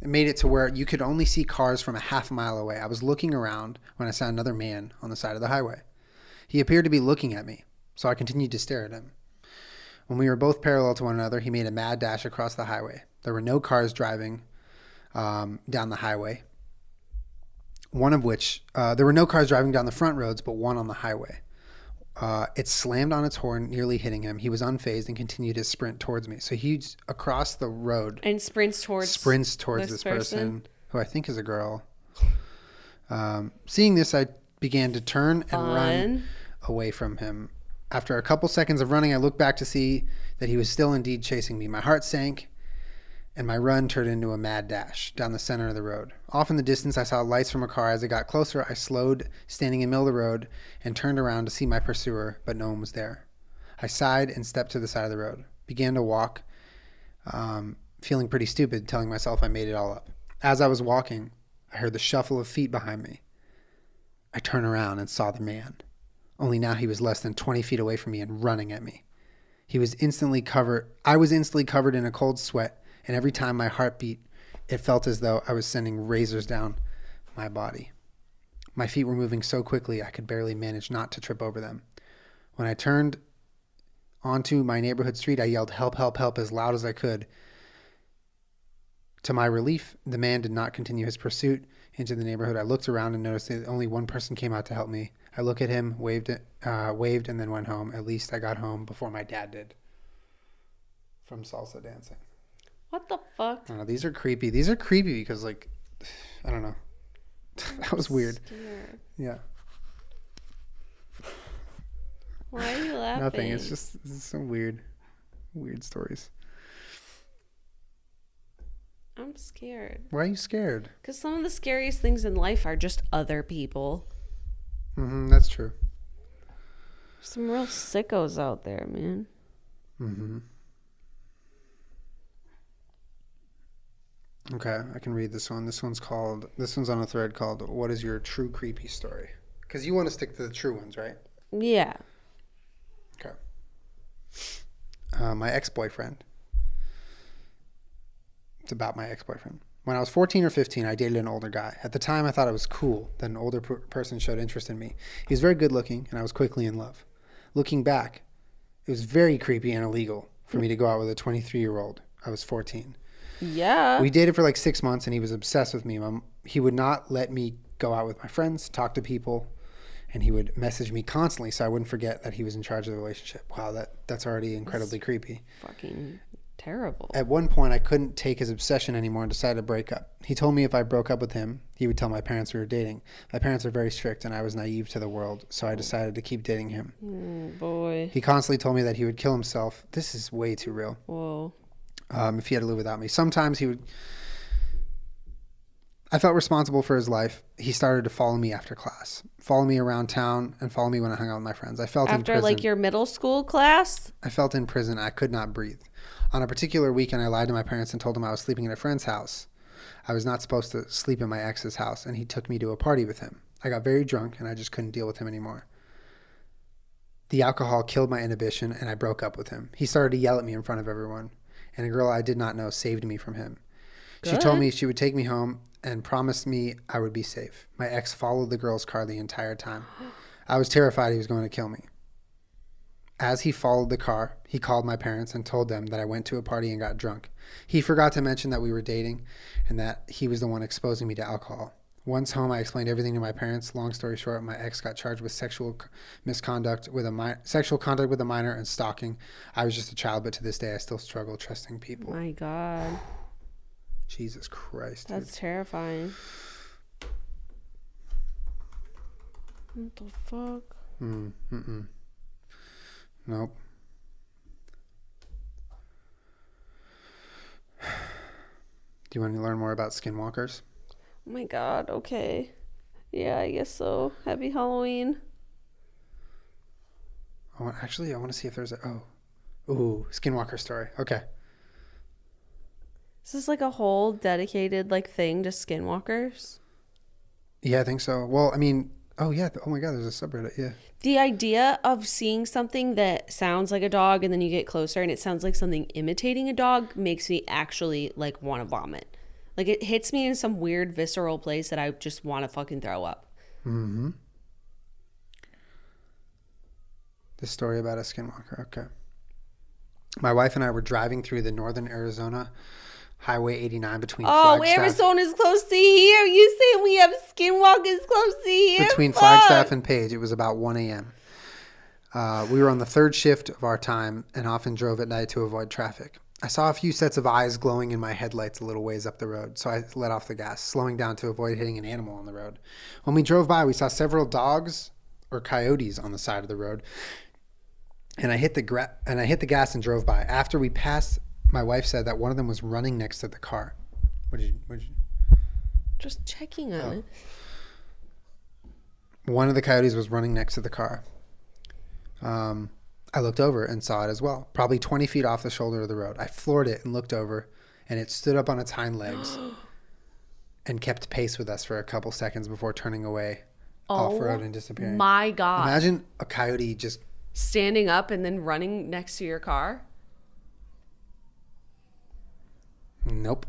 It made it to where you could only see cars from a half mile away. I was looking around when I saw another man on the side of the highway. He appeared to be looking at me, so I continued to stare at him. When we were both parallel to one another, he made a mad dash across the highway. There were no cars driving um, down the highway. One of which, uh, there were no cars driving down the front roads, but one on the highway. Uh, it slammed on its horn, nearly hitting him. He was unfazed and continued his sprint towards me. So he's across the road, and sprints towards sprints towards this this, person. person? who I think is a girl. Um, seeing this, I began to turn and run away from him. After a couple seconds of running, I looked back to see that he was still indeed chasing me. My heart sank, and my run turned into a mad dash down the center of the road. Off in the distance, I saw lights from a car. As I got closer, I slowed, standing in the middle of the road, and turned around to see my pursuer, but no one was there. I sighed and stepped to the side of the road, began to walk, um, feeling pretty stupid, telling myself I made it all up. As I was walking, I heard the shuffle of feet behind me. I turned around and saw the man. Only now he was less than 20 feet away from me and running at me. He was instantly covered. I was instantly covered in a cold sweat, and every time my heart beat, it felt as though I was sending razors down my body. My feet were moving so quickly I could barely manage not to trip over them. When I turned onto my neighborhood street, I yelled, Help, help, help, as loud as I could. To my relief, the man did not continue his pursuit into the neighborhood. I looked around and noticed that only one person came out to help me. I looked at him, waved, uh, waved, and then went home. At least I got home before my dad did. From salsa dancing. What the fuck? I don't know. These are creepy. These are creepy because, like, <sighs> I don't know. <laughs> that was weird. Scared. Yeah. Why are you laughing? Nothing. It's just it's some weird, weird stories. I'm scared. Why are you scared? Because some of the scariest things in life are just other people. Hmm that's true. Some real sickos out there, man. hmm Okay, I can read this one. This one's called. This one's on a thread called "What is your true creepy story?" Because you want to stick to the true ones, right? Yeah. Okay. Uh, my ex boyfriend. It's about my ex boyfriend. When I was 14 or 15, I dated an older guy. At the time, I thought it was cool that an older per- person showed interest in me. He was very good looking, and I was quickly in love. Looking back, it was very creepy and illegal for me to go out with a 23 year old. I was 14. Yeah. We dated for like six months, and he was obsessed with me. Mom, he would not let me go out with my friends, talk to people, and he would message me constantly, so I wouldn't forget that he was in charge of the relationship. Wow, that that's already incredibly creepy. Fucking terrible. At one point, I couldn't take his obsession anymore and decided to break up. He told me if I broke up with him, he would tell my parents we were dating. My parents are very strict, and I was naive to the world, so I decided to keep dating him. Oh, boy. He constantly told me that he would kill himself. This is way too real. Whoa. um, if he had to live without me. Sometimes he would. I felt responsible for his life. He started to follow me after class, follow me around town, and follow me when I hung out with my friends. I felt in After like your middle school class? I felt in prison. I could not breathe. On a particular weekend, I lied to my parents and told them I was sleeping at a friend's house. I was not supposed to sleep in my ex's house, and he took me to a party with him. I got very drunk, and I just couldn't deal with him anymore. The alcohol killed my inhibition, and I broke up with him. He started to yell at me in front of everyone, and a girl I did not know saved me from him. She told me she would take me home and promised me I would be safe. My ex followed the girl's car the entire time. I was terrified he was going to kill me. As he followed the car, he called my parents and told them that I went to a party and got drunk. He forgot to mention that we were dating and that he was the one exposing me to alcohol. Once home, I explained everything to my parents. Long story short, my ex got charged with sexual misconduct with a mi- sexual conduct with a minor and stalking. I was just a child, but to this day, I still struggle trusting people. My God. Jesus Christ, dude. That's terrifying. What the fuck? Mm, mm-mm. Nope. <sighs> Do you want to learn more about skinwalkers? Oh my God. Okay. Yeah, I guess so. Happy Halloween. I want, actually, I want to see if there's a oh, ooh, skinwalker story. Okay. Is this like a whole dedicated like thing to skinwalkers? Yeah, I think so. Well, I mean, oh yeah, oh my God, there's a subreddit. Yeah. The idea of seeing something that sounds like a dog and then you get closer and it sounds like something imitating a dog makes me actually like want to vomit. Like it hits me in some weird visceral place that I just want to fucking throw up. Mm-hmm. This story about a skinwalker. Okay. My wife and I were driving through the northern Arizona Highway 89 between Oh, Flagstaff, Arizona's close to here. You say we have skinwalkers close to here? between Fuck. Flagstaff and Page. It was about 1 a.m. Uh, we were on the third shift of our time and often drove at night to avoid traffic. I saw a few sets of eyes glowing in my headlights a little ways up the road, so I let off the gas, slowing down to avoid hitting an animal on the road. When we drove by, we saw several dogs or coyotes on the side of the road, and I hit the gra- and I hit the gas and drove by. After we passed, my wife said that one of them was running next to the car. What did you? What did you? Just checking on Oh. it. One of the coyotes was running next to the car. Um, I looked over and saw it as well, probably 20 feet off the shoulder of the road. I floored it and looked over, and it stood up on its hind legs <gasps> and kept pace with us for a couple seconds before turning away off road and disappearing. Oh My God. Imagine a coyote just Standing up and then running next to your car. Nope.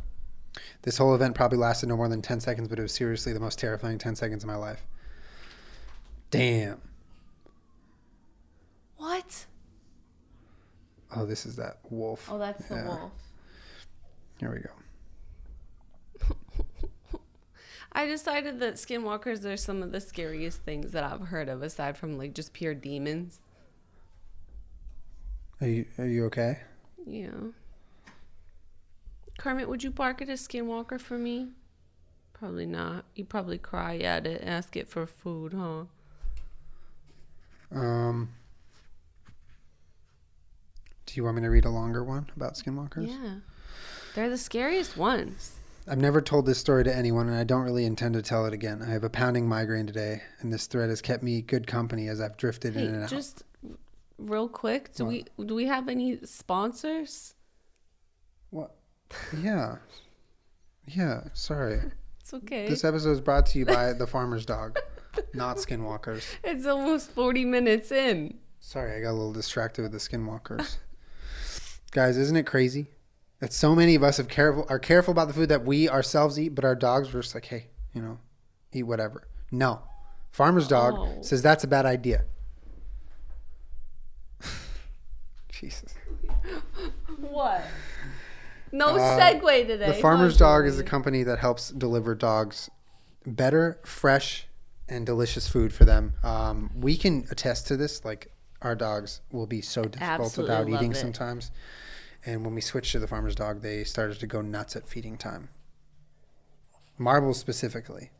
This whole event probably lasted no more than 10 seconds, but it was seriously the most terrifying 10 seconds of my life. Damn. What? Oh, this is that wolf. Oh, that's the Yeah. wolf. Here we go. <laughs> I decided that skinwalkers are some of the scariest things that I've heard of, aside from like just pure demons. Are you are you okay? Yeah. Kermit, would you bark at a skinwalker for me? Probably not. You'd probably cry at it, ask it for food, huh? Um Do you want me to read a longer one about skinwalkers? Yeah. They're the scariest ones. I've never told this story to anyone and I don't really intend to tell it again. I have a pounding migraine today and this thread has kept me good company as I've drifted in and Hey, out. just real quick, do we do we have any sponsors? What? Yeah. Yeah, sorry. <laughs> It's okay. This episode is brought to you by the farmer's dog, not skinwalkers. <laughs> It's almost 40 minutes in. Sorry, I got a little distracted with the skinwalkers. <laughs> Guys, isn't it crazy that so many of us have careful are careful about the food that we ourselves eat, but our dogs were just like, hey, you know, eat whatever. No, farmer's dog Oh. says that's a bad idea. <sighs> Jesus. What? No Uh, segue today. The farmer's dog is a company that helps deliver dogs better, fresh, and delicious food for them. Um, we can attest to this. Like our dogs will be so difficult Absolutely about eating it. sometimes, and when we switched to the farmer's dog, they started to go nuts at feeding time. Marbles specifically.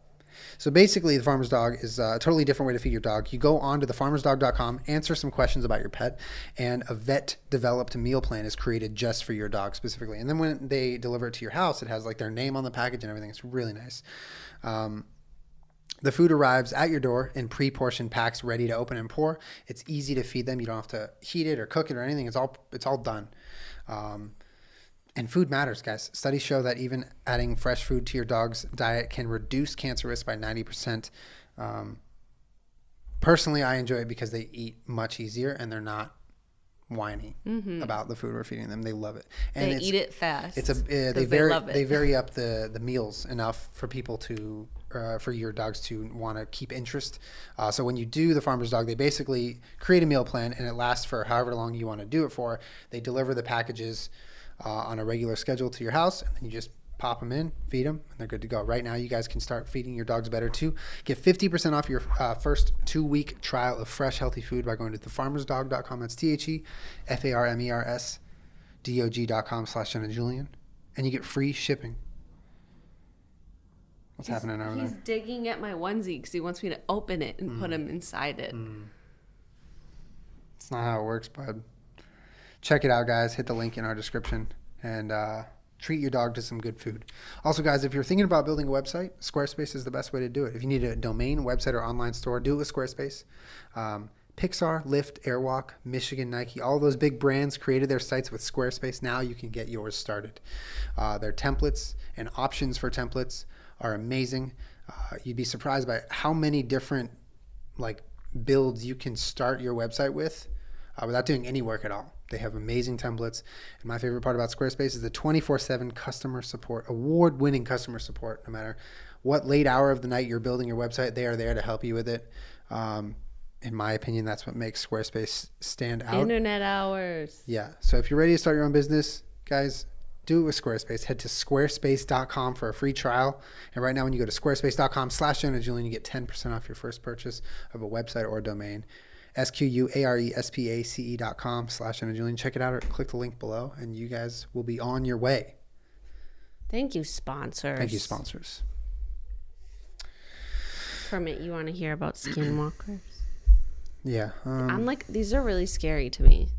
So basically, the farmer's dog is a totally different way to feed your dog. You go on to thefarmersdog.com, answer some questions about your pet, and a vet developed meal plan is created just for your dog specifically. And then when they deliver it to your house, it has like their name on the package and everything. It's really nice. Um, the food arrives at your door in pre-portioned packs, ready to open and pour. It's easy to feed them. You don't have to heat it or cook it or anything. It's all it's all done. Um, and food matters, guys. Studies show that even adding fresh food to your dog's diet can reduce cancer risk by 90%. Um, personally, I enjoy it because they eat much easier and they're not whiny about the food we're feeding them. They love it. And They eat it fast. it's a uh, they vary love it. they vary <laughs> up the the meals enough for people to uh, for your dogs to want to keep interest. Uh, so when you do the farmer's dog, they basically create a meal plan and it lasts for however long you want to do it for. They deliver the packages uh, on a regular schedule to your house, and then you just pop them in, feed them, and they're good to go. Right now, you guys can start feeding your dogs better too. Get 50% off your uh, first two week trial of fresh, healthy food by going to thefarmersdog.com. That's T H E F A R M E R S D O G.com slash Jenna Julien. And you get free shipping. What's happening over He's there? digging at my onesie because he wants me to open it and Mm. put him inside it. It's not how it works, bud. Check it out, guys. Hit the link in our description and uh, treat your dog to some good food. Also, guys, if you're thinking about building a website, Squarespace is the best way to do it. If you need a domain, website, or online store, do it with Squarespace. Um, Pixar, Lyft, Airwalk, Michigan, Nike, all those big brands created their sites with Squarespace. Now you can get yours started. Uh, their templates and options for templates are amazing. Uh, you'd be surprised by how many different like builds you can start your website with uh, without doing any work at all. They have amazing templates. And my favorite part about Squarespace is the 24 7 customer support, award winning customer support. No matter what late hour of the night you're building your website, they are there to help you with it. Um, in my opinion, that's what makes Squarespace stand out. Internet hours. Yeah. So if you're ready to start your own business, guys, do it with Squarespace. Head to squarespace.com for a free trial. And right now, when you go to squarespace.com slash Julien, you get 10% off your first purchase of a website or a domain. S Q U A R E S P A C E dot com slash Jenna Julien. Check it out or click the link below, and you guys will be on your way. Thank you, sponsors. Thank you, sponsors. Kermit, you want to hear about skinwalkers? Yeah. Um, I'm like, these are really scary to me.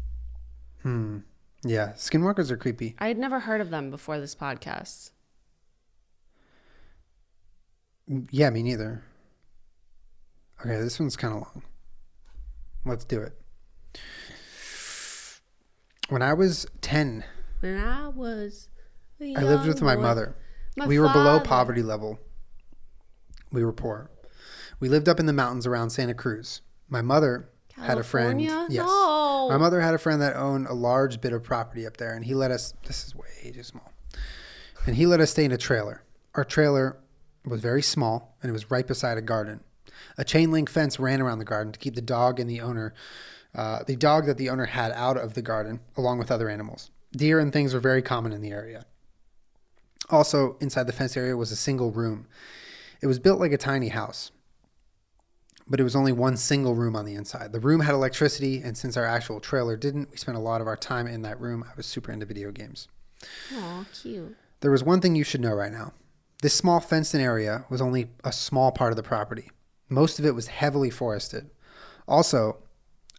hmm. Yeah. Skinwalkers are creepy. I had never heard of them before this podcast. Yeah, me neither. Okay, this one's kind of long. Let's do it. When I was 10, When I was I lived with my boy. mother. My we were below poverty level. We were poor. We lived up in the mountains around Santa Cruz. My mother had a friend. Yes. No. My mother had a friend that owned a large bit of property up there, and he let us. This is way too small. And he let us stay in a trailer. Our trailer was very small, and it was right beside a garden. A chain link fence ran around the garden to keep the dog and the owner, uh, the dog that the owner had out of the garden, along with other animals. Deer and things were very common in the area. Also, inside the fence area was a single room. It was built like a tiny house, but it was only one single room on the inside. The room had electricity, and since our actual trailer didn't, we spent a lot of our time in that room. I was super into video games. Aw, cute. There was one thing you should know right now. This small fenced in area was only a small part of the property. Most of it was heavily forested. Also,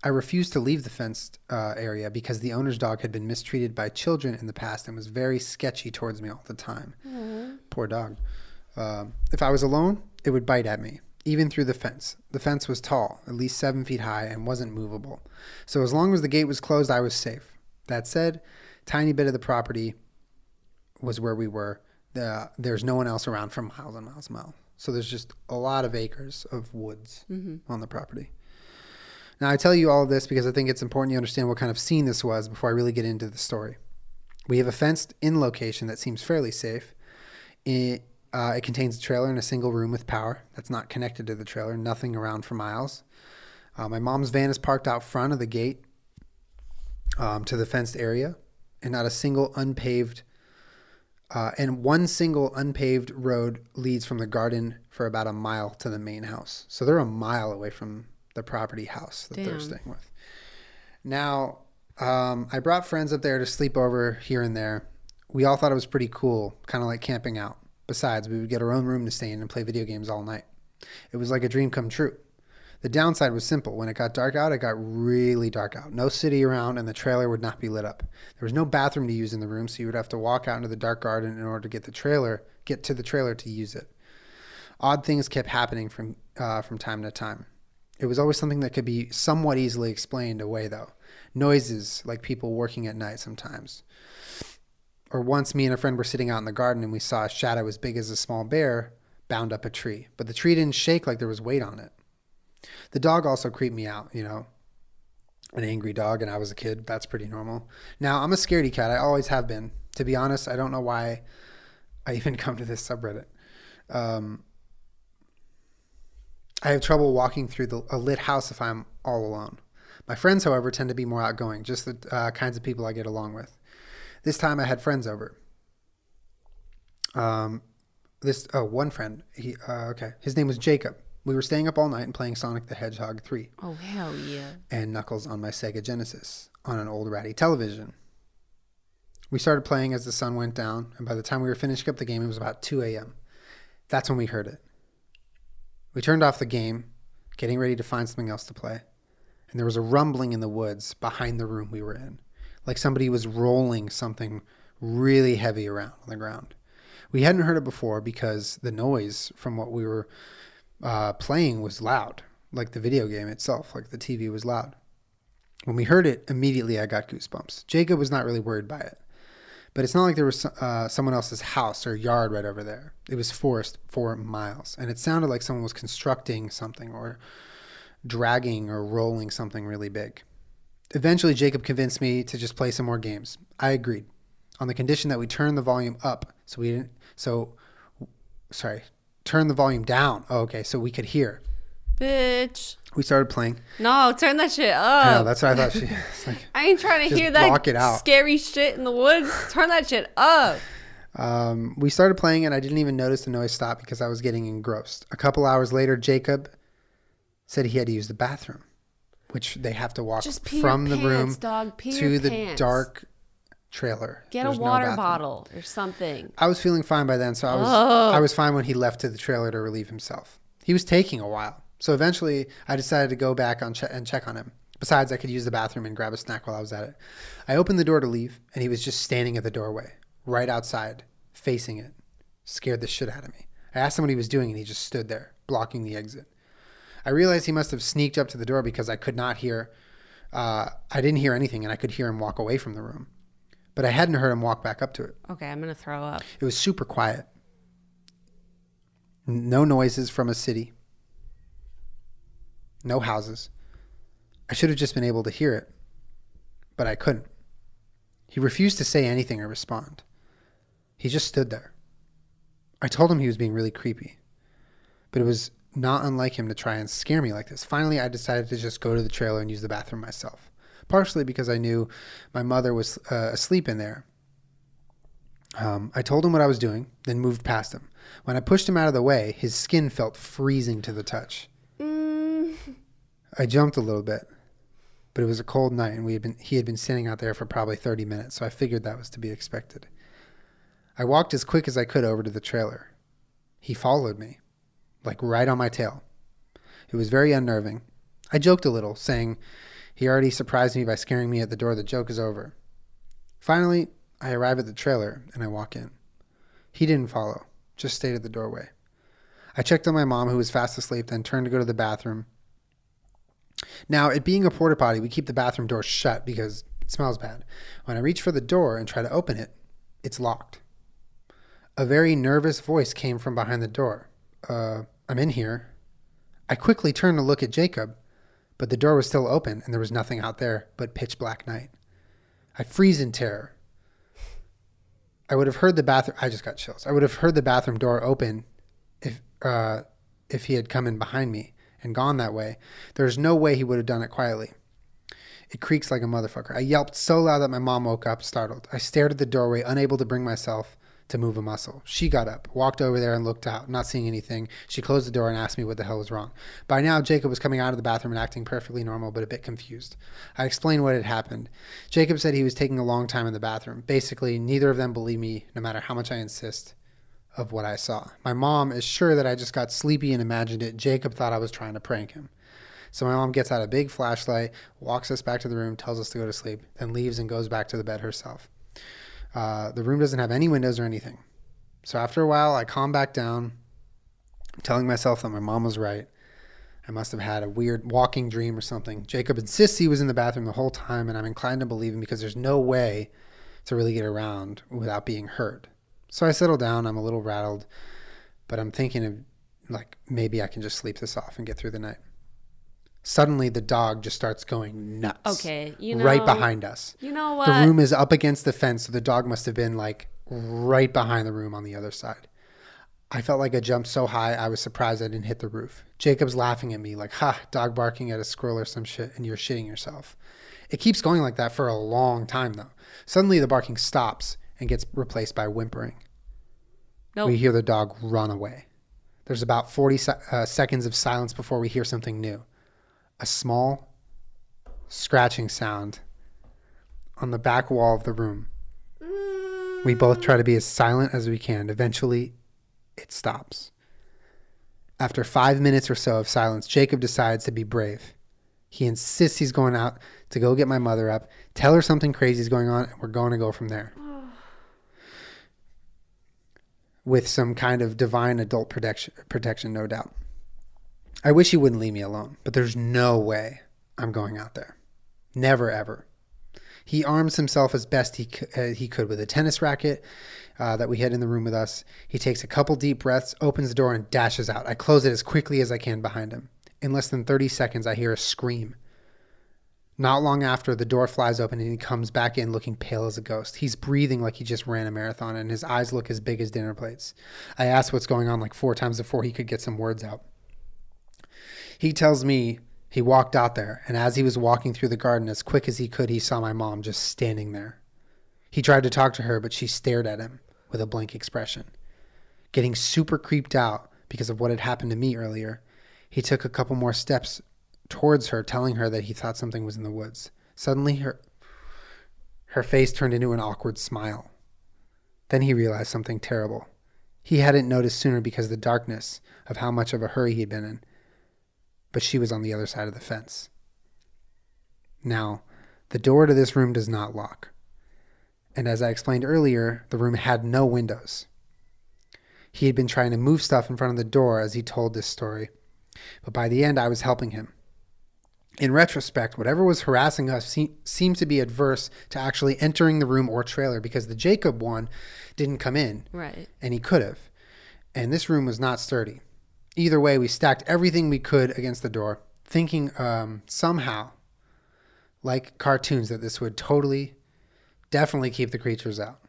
I refused to leave the fenced uh, area because the owner's dog had been mistreated by children in the past and was very sketchy towards me all the time. Poor dog. Um, if I was alone, it would bite at me, even through the fence. The fence was tall, at least seven feet high, and wasn't movable. So as long as the gate was closed, I was safe. That said, tiny bit of the property was where we were. The, there's no one else around for miles and miles and miles. So there's just a lot of acres of woods on the property. Now, I tell you all of this because I think it's important you understand what kind of scene this was before I really get into the story. We have a fenced in location that seems fairly safe. It, uh, it contains a trailer and a single room with power that's not connected to the trailer, nothing around for miles. Uh, my mom's van is parked out front of the gate um, to the fenced area, and not a single unpaved uh, and one single unpaved road leads from the garden for about a mile to the main house. So they're a mile away from the property house that they're staying with. Now, um, I brought friends up there to sleep over here and there. We all thought it was pretty cool, kind of like camping out. Besides, we would get our own room to stay in and play video games all night. It was like a dream come true. The downside was simple. When it got dark out, it got really dark out. No city around, and the trailer would not be lit up. There was no bathroom to use in the room, so you would have to walk out into the dark garden in order to get the trailer, get to the trailer to use it. Odd things kept happening from uh, from time to time. It was always something that could be somewhat easily explained away, though. Noises like people working at night sometimes. Or once me and a friend were sitting out in the garden and we saw a shadow as big as a small bear bound up a tree, but the tree didn't shake like there was weight on it. The dog also creeped me out, you know. An angry dog, and I was a kid. That's pretty normal. Now, I'm a scaredy cat. I always have been. To be honest, I don't know why I even <laughs> come to this subreddit. Um, I have trouble walking through the, a lit house if I'm all alone. My friends, however, tend to be more outgoing, just the uh, kinds of people I get along with. This time I had friends over. Um, this oh, one friend. He uh, okay. His name was Jacob. We were staying up all night and playing Sonic the Hedgehog 3 Oh hell yeah. and Knuckles on my Sega Genesis on an old ratty television. We started playing as the sun went down, and by the time we were finishing up the game, it was about 2 a.m. That's when we heard it. We turned off the game, getting ready to find something else to play, and there was a rumbling in the woods behind the room we were in, like somebody was rolling something really heavy around on the ground. We hadn't heard it before because the noise from what we were uh, playing was loud, like the video game itself, like the TV was loud. When we heard it, immediately I got goosebumps. Jacob was not really worried by it. But it's not like there was uh, someone else's house or yard right over there. It was forest for miles. And it sounded like someone was constructing something or dragging or rolling something really big. Eventually, Jacob convinced me to just play some more games. I agreed on the condition that we turn the volume up so we didn't, so, sorry, turn the volume down. Oh, okay, so we could hear. Bitch. We started playing. No, turn that shit I know, up. that's what I thought she <laughs> like. I ain't trying to hear that block it out. scary shit in the woods. Turn that shit up. Um, we started playing and I didn't even notice the noise stop because I was getting engrossed. A couple hours later, Jacob said he had to use the bathroom, which they have to walk from the room dog. To the pants. dark trailer. Get There's a water bathroom. bottle or something. I was feeling fine by then, so I was Oh. I was fine when he left to the trailer to relieve himself. He was taking a while, so eventually I decided to go back on che- and check on him. Besides, I could use the bathroom and grab a snack while I was at it. I opened the door to leave, and he was just standing at the doorway, right outside, facing it. Scared the shit out of me. I asked him what he was doing, and he just stood there, blocking the exit. I realized he must have sneaked up to the door because I could not hear. Uh, I didn't hear anything, and I could hear him walk away from the room. But I hadn't heard him walk back up to it. Okay, I'm gonna throw up. It was super quiet. No noises from a city. No houses. I should have just been able to hear it, but I couldn't. He refused to say anything or respond. He just stood there. I told him he was being really creepy, but it was not unlike him to try and scare me like this. Finally, I decided to just go to the trailer and use the bathroom myself, partially because I knew my mother was uh, asleep in there. Um, I told him what I was doing, then moved past him. When I pushed him out of the way, his skin felt freezing to the touch. Mm, I jumped a little bit, but it was a cold night, and we had been he had been standing out there for probably thirty minutes, so I figured that was to be expected. I walked as quick as I could over to the trailer. He followed me, like right on my tail. It was very unnerving. I joked a little, saying he already surprised me by scaring me at the door. The joke is over. Finally, I arrive at the trailer and I walk in. He didn't follow, just stayed at the doorway. I checked on my mom, who was fast asleep, then turned to go to the bathroom. Now, it being a porta potty, we keep the bathroom door shut because it smells bad. When I reach for the door and try to open it, it's locked. A very nervous voice came from behind the door. Uh, I'm in here. I quickly turned to look at Jacob, but the door was still open and there was nothing out there but pitch black night. I freeze in terror. I would have heard the bathroom. I just got chills. I would have heard the bathroom door open if uh, if he had come in behind me and gone that way. There's no way he would have done it quietly. It creaks like a motherfucker. I yelped so loud that my mom woke up, startled. I stared at the doorway, unable to bring myself to move a muscle. She got up, walked over there, and looked out, not seeing anything. She closed the door and asked me what the hell was wrong. By now, Jacob was coming out of the bathroom and acting perfectly normal, but a bit confused. I explained what had happened. Jacob said he was taking a long time in the bathroom. Basically, neither of them believe me, no matter how much I insist of what I saw. My mom is sure that I just got sleepy and imagined it. Jacob thought I was trying to prank him. So my mom gets out a big flashlight, walks us back to the room, tells us to go to sleep, then leaves and goes back to the bed herself. Uh, the room doesn't have any windows or anything. So after a while, I calm back down, telling myself that my mom was right. I must have had a weird walking dream or something. Jacob insists he was in the bathroom the whole time, and I'm inclined to believe him because there's no way to really get around without being heard. So I settle down. I'm a little rattled, but I'm thinking of like maybe I can just sleep this off and get through the night. Suddenly, the dog just starts going nuts. Okay, you know, right behind us. You know what? The room is up against the fence, so the dog must have been like right behind the room on the other side. I felt like I jumped so high, I was surprised I didn't hit the roof. Jacob's laughing at me, like, ha, dog barking at a squirrel or some shit, and you're shitting yourself. It keeps going like that for a long time, though. Suddenly, the barking stops and gets replaced by whimpering. Nope. We hear the dog run away. There's about 40 uh, seconds of silence before we hear something new a small scratching sound on the back wall of the room. We both try to be as silent as we can. Eventually, it stops. After five minutes or so of silence, Jacob decides to be brave. He insists he's going out to go get my mother up, tell her something crazy is going on, and we're going to go from there. With some kind of divine adult protection, protection, no doubt. I wish he wouldn't leave me alone, but there's no way I'm going out there. Never, ever. He arms himself as best he uh, he could with a tennis racket uh, that we had in the room with us. He takes a couple deep breaths, opens the door, and dashes out. I close it as quickly as I can behind him. In less than 30 seconds, I hear a scream. Not long after, the door flies open and he comes back in looking pale as a ghost. He's breathing like he just ran a marathon, and his eyes look as big as dinner plates. I ask what's going on like four times before he could get some words out. He tells me he walked out there, and as he was walking through the garden as quick as he could, he saw my mom just standing there. He tried to talk to her, but she stared at him with a blank expression. Getting super creeped out because of what had happened to me earlier, he took a couple more steps towards her, telling her that he thought something was in the woods. Suddenly, her, her face turned into an awkward smile. Then he realized something terrible. He hadn't noticed sooner because of the darkness of how much of a hurry he'd been in but she was on the other side of the fence. Now, the door to this room does not lock. And as I explained earlier, the room had no windows. He had been trying to move stuff in front of the door as he told this story, but by the end, I was helping him. In retrospect, whatever was harassing us se- seemed to be adverse to actually entering the room or trailer because the Jacob one didn't come in Right. and he could have. And this room was not sturdy. Either way, we stacked everything we could against the door, thinking um, somehow, like cartoons, that this would totally, definitely keep the creatures out.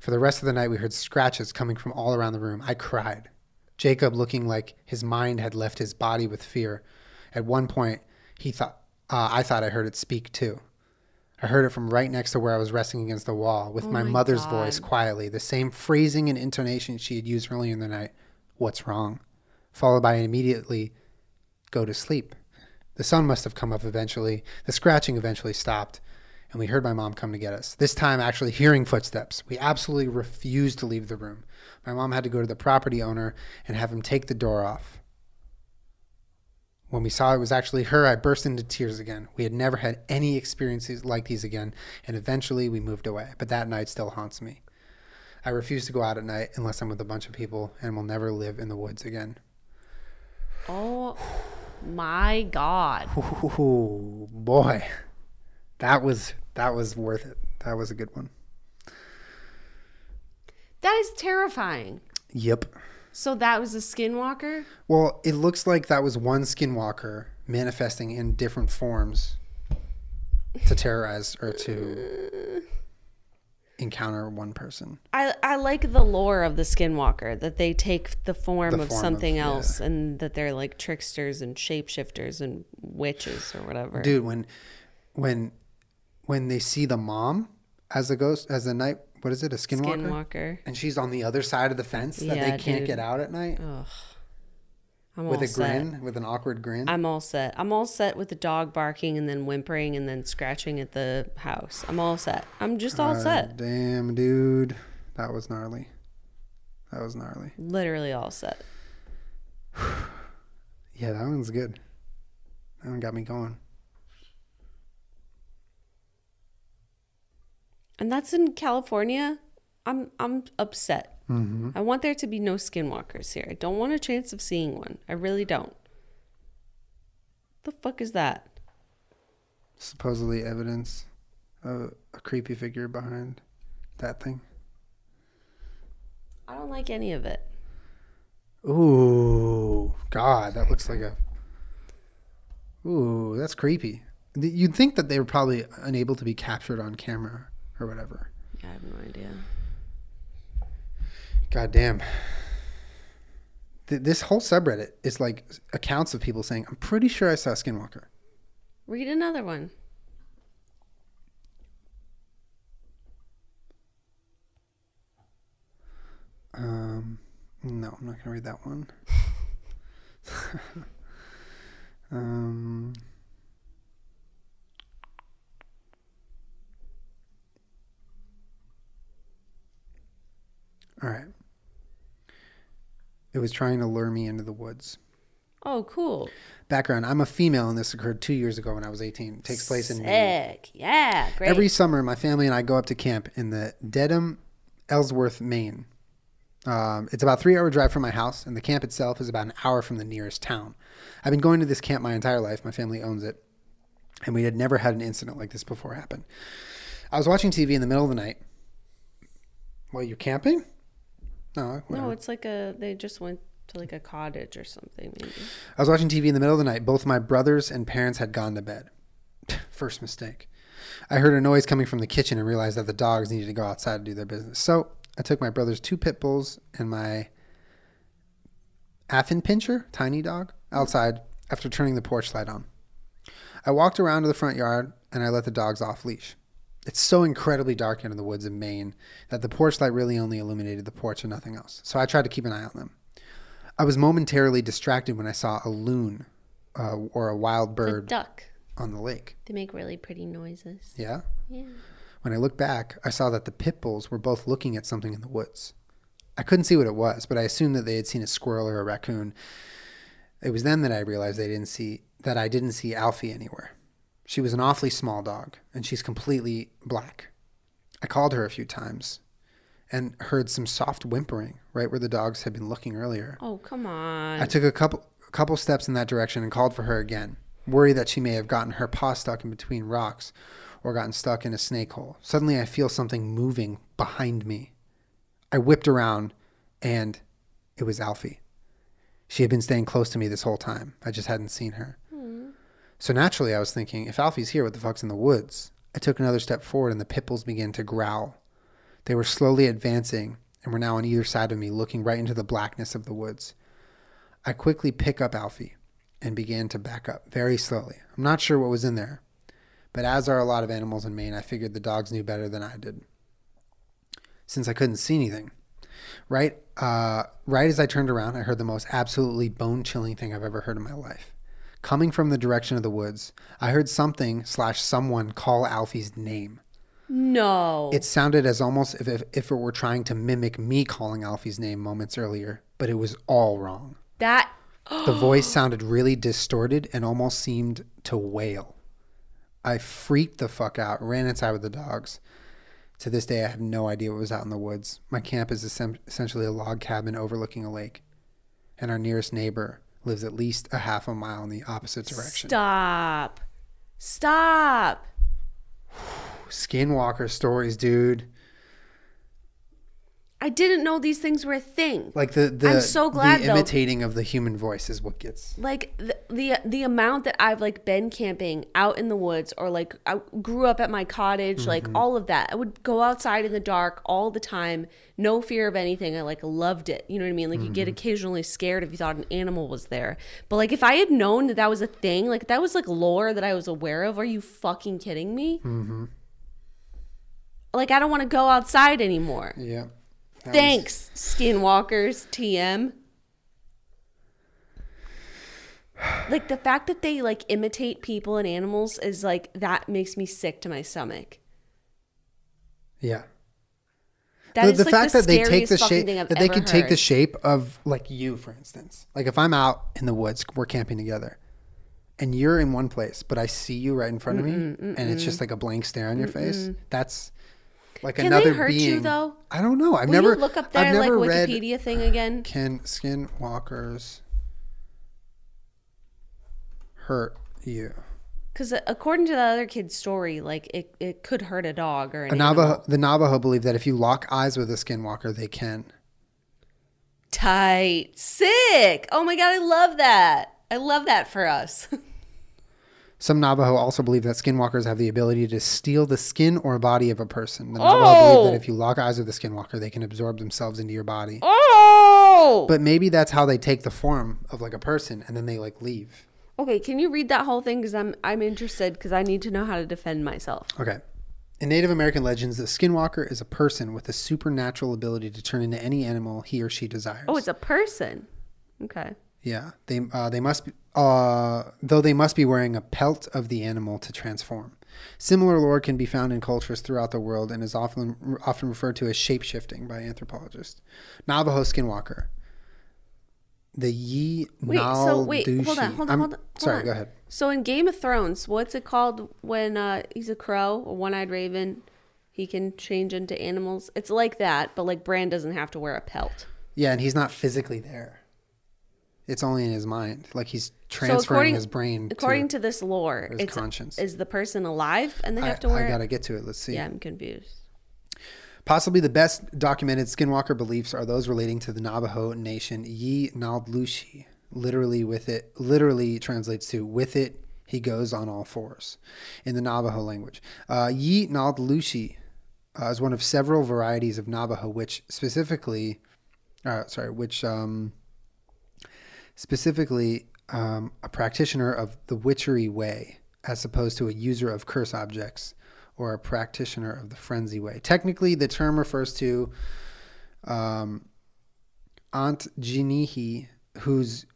For the rest of the night, we heard scratches coming from all around the room. I cried. Jacob, looking like his mind had left his body with fear. At one point, he thought, uh, I thought I heard it speak too. I heard it from right next to where I was resting against the wall with Oh my, my mother's God. voice quietly, the same phrasing and intonation she had used earlier in the night. What's wrong? Followed by immediately, go to sleep. The sun must have come up eventually. The scratching eventually stopped, and we heard my mom come to get us. This time, actually hearing footsteps. We absolutely refused to leave the room. My mom had to go to the property owner and have him take the door off. When we saw it was actually her, I burst into tears again. We had never had any experiences like these again, and eventually we moved away. But that night still haunts me. I refuse to go out at night unless I'm with a bunch of people and will never live in the woods again. Oh my god. Ooh, boy. That was that was worth it. That was a good one. That is terrifying. Yep. So that was a skinwalker? Well, it looks like that was one skinwalker manifesting in different forms to terrorize or to encounter one person. I, I like the lore of the skinwalker that they take the form The of form something of- yeah. else and that they're like tricksters and shapeshifters and witches or whatever. Dude, when when when they see the mom as a ghost as a night what is it, a skinwalker? Skinwalker. And she's on the other side of the fence that Yeah, they can't dude. get out at night Ugh. I'm with a set. grin, with an awkward grin. I'm all set. I'm all set with the dog barking and then whimpering and then scratching at the house. I'm all set. I'm just all God set. Damn, dude. That was gnarly. That was gnarly. Literally all set. <sighs> Yeah, that one's good. That one got me going. And that's in California. I'm I'm upset. Mm-hmm. I want there to be no skinwalkers here. I don't want a chance of seeing one. I really don't. The fuck is that? Supposedly evidence of a creepy figure behind that thing. I don't like any of it. Ooh, God, that looks like a. Ooh, that's creepy. You'd think that they were probably unable to be captured on camera or whatever. I have no idea. God damn. Th- This whole subreddit is like accounts of people saying, I'm pretty sure I saw Skinwalker. Read another one. Um, no, I'm not going to read that one. <laughs> um, all right. It was trying to lure me into the woods. Oh, cool. Background I'm a female, and this occurred two years ago when I was 18. It takes place in Maine. Sick. Yeah, great. Every summer, my family and I go up to camp in the Dedham, Ellsworth, Maine. Um, it's about a three hour drive from my house, and the camp itself is about an hour from the nearest town. I've been going to this camp my entire life. My family owns it, and we had never had an incident like this before happen. I was watching TV in the middle of the night. While you're camping? No, whatever. no, it's like a they just went to like a cottage or something maybe. I was watching TV in the middle of the night. Both my brothers and parents had gone to bed. <laughs> First mistake. I heard a noise coming from the kitchen and realized that the dogs needed to go outside to do their business. So I took my brother's two pit bulls and my Affenpinscher, tiny dog, outside after turning the porch light on. I walked around to the front yard and I let the dogs off leash. It's so incredibly dark here in the woods in Maine that the porch light really only illuminated the porch and nothing else. So I tried to keep an eye on them. I was momentarily distracted when I saw a loon uh, or a wild bird duck. on the lake. They make really pretty noises. Yeah. Yeah. When I looked back, I saw that the pit bulls were both looking at something in the woods. I couldn't see what it was, but I assumed that they had seen a squirrel or a raccoon. It was then that I realized they didn't see that I didn't see Alfie anywhere. She was an awfully small dog, and she's completely black. I called her a few times and heard some soft whimpering right where the dogs had been looking earlier. Oh, come on. I took a couple a couple steps in that direction and called for her again. worried that she may have gotten her paw stuck in between rocks or gotten stuck in a snake hole. Suddenly, I feel something moving behind me. I whipped around, and it was Alfie. She had been staying close to me this whole time. I just hadn't seen her. So naturally, I was thinking, if Alfie's here, what the fuck's in the woods? I took another step forward, and the pit bulls began to growl. They were slowly advancing and were now on either side of me, looking right into the blackness of the woods. I quickly pick up Alfie and began to back up very slowly. I'm not sure what was in there, but as are a lot of animals in Maine, I figured the dogs knew better than I did. Since I couldn't see anything, right, uh, right as I turned around, I heard the most absolutely bone-chilling thing I've ever heard in my life. Coming from the direction of the woods, I heard something slash someone call Alfie's name. No. It sounded as almost if, if, if it were trying to mimic me calling Alfie's name moments earlier, but it was all wrong. that The voice sounded really distorted and almost seemed to wail. I freaked the fuck out, ran inside with the dogs. To this day, I have no idea what was out in the woods. My camp is essentially a log cabin overlooking a lake, and our nearest neighbor lives at least a half a mile in the opposite direction. Stop. Stop. Skinwalker stories, dude. I didn't know these things were a thing. Like the the, I'm so glad, the though. imitating of the human voice is what gets Like the, the the amount that I've like been camping out in the woods or like I grew up at my cottage, like Mm-hmm. all of that. I would go outside in the dark all the time, no fear of anything. I like loved it. You know what I mean? Like you get Mm-hmm. occasionally scared if you thought an animal was there. But like if I had known that that was a thing, like that was like lore that I was aware of. Are you fucking kidding me? Mm-hmm. Like I don't want to go outside anymore. yeah. That was- Thanks, Skinwalkers TM. Like the fact that they like imitate people and animals is like that makes me sick to my stomach. yeah. That the, is the like fact the that they take the shape that they ever could take the shape of like you for instance like if i'm out in the woods we're camping together and you're in one place but i see you right in front of me and it's just like a blank stare on your face that's like Can another they hurt being you though? i don't know i've Will never you look up their like Wikipedia thing again? can skinwalkers hurt you Because uh, according to the other kid's story, like it, it could hurt a dog or an a navajo the navajo believe that if you lock eyes with a skinwalker they can Tight, sick. Oh my god, I love that. I love that for us. <laughs> Some Navajo also believe that skinwalkers have the ability to steal the skin or body of a person. The Navajo believe that Oh! if you lock eyes with a skinwalker, they can absorb themselves into your body. oh, But maybe that's how they take the form of like a person and then they like leave. Okay, can you read that whole thing? Because I'm I'm interested because I need to know how to defend myself. Okay. In Native American legends, the skinwalker is a person with a supernatural ability to turn into any animal he or she desires. Oh, it's a person. Okay. Yeah, they uh, they must be, uh, though they must be wearing a pelt of the animal to transform. Similar lore can be found in cultures throughout the world and is often often referred to as shapeshifting by anthropologists. Navajo skinwalker. The Yi Wait, so wait, hold on, hold on, hold on. Sorry, on. go ahead. So in Game of Thrones, what's it called when uh, he's a crow, a one-eyed raven? He can change into animals. It's like that, but like Bran doesn't have to wear a pelt. Yeah, and he's not physically there. It's only in his mind. Like he's transferring according- his brain. According to, to, this lore, his it's conscience. is the person alive and they I, have to wear I gotta get to it. Let's see. Yeah, I'm confused. Possibly the best documented skinwalker beliefs are those relating to the Navajo nation Yi Naldlushi. Literally with it literally translates to with it he goes on all fours in the Navajo language. Uh, Yi Naldlushi uh, is one of several varieties of Navajo which specifically uh, sorry, which um, specifically um, a practitioner of the witchery way as opposed to a user of curse objects or a practitioner of the frenzy way. Technically, the term refers to um, Aunt Jinihi, who's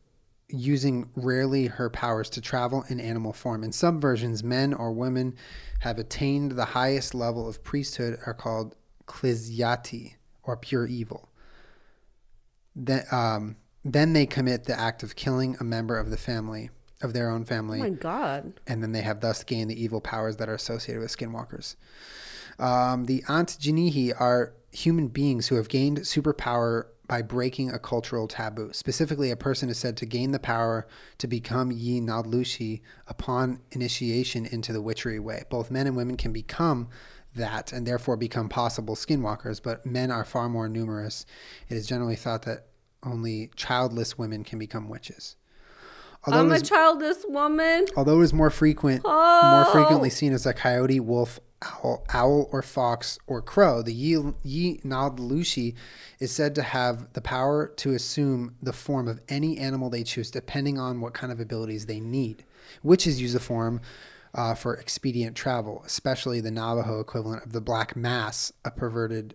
using rarely her powers to travel in animal form. In some versions, men or women have attained the highest level of priesthood are called klizyati, or pure evil. Then, um, then they commit the act of killing a member of the family, of their own family Oh my god. and then they have thus gained the evil powers that are associated with skinwalkers. Um, the Antjinihi are human beings who have gained superpower by breaking a cultural taboo. Specifically, a person is said to gain the power to become Yi Nadlushi upon initiation into the witchery way. Both men and women can become that and therefore become possible skinwalkers, but men are far more numerous. It is generally thought that only childless women can become witches. Although I'm a childless woman. Although it is more frequent, more Oh. frequently seen as a coyote, wolf, owl, owl or fox or crow, the Yi, Nadlushi is said to have the power to assume the form of any animal they choose, depending on what kind of abilities they need. Witches use the form uh, for expedient travel, especially the Navajo equivalent of the Black Mass, a perverted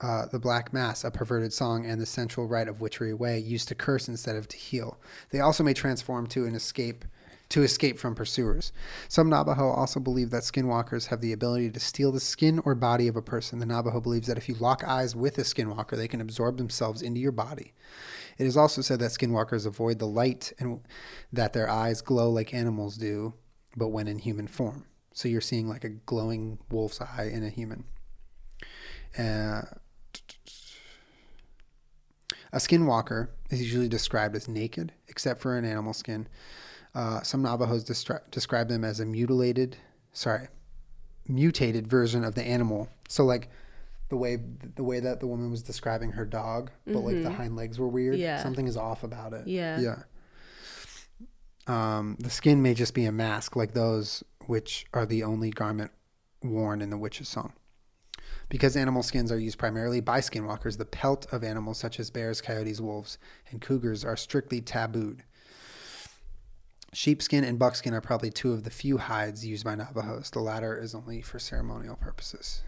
uh, the Black Mass, a perverted song, and the central rite of Witchery Way, used to curse instead of to heal. They also may transform to an escape to escape from pursuers. Some Navajo also believe that skinwalkers have the ability to steal the skin or body of a person. The Navajo believes that if you lock eyes with a skinwalker, they can absorb themselves into your body. It is also said that skinwalkers avoid the light and that their eyes glow like animals do, but when in human form. So you're seeing like a glowing wolf's eye in a human. Uh, a skinwalker is usually described as naked, except for an animal skin. Uh, some Navajos destri- describe them as a mutilated, sorry, mutated version of the animal. So like the way the way that the woman was describing her dog, but like the hind legs were weird. Yeah. something is off about it. Yeah. yeah. Um, the skin may just be a mask, like those which are the only garment worn in the witch's song. Because animal skins are used primarily by skinwalkers, the pelt of animals such as bears, coyotes, wolves, and cougars are strictly tabooed. Sheepskin and buckskin are probably two of the few hides used by Navajos. The latter is only for ceremonial purposes.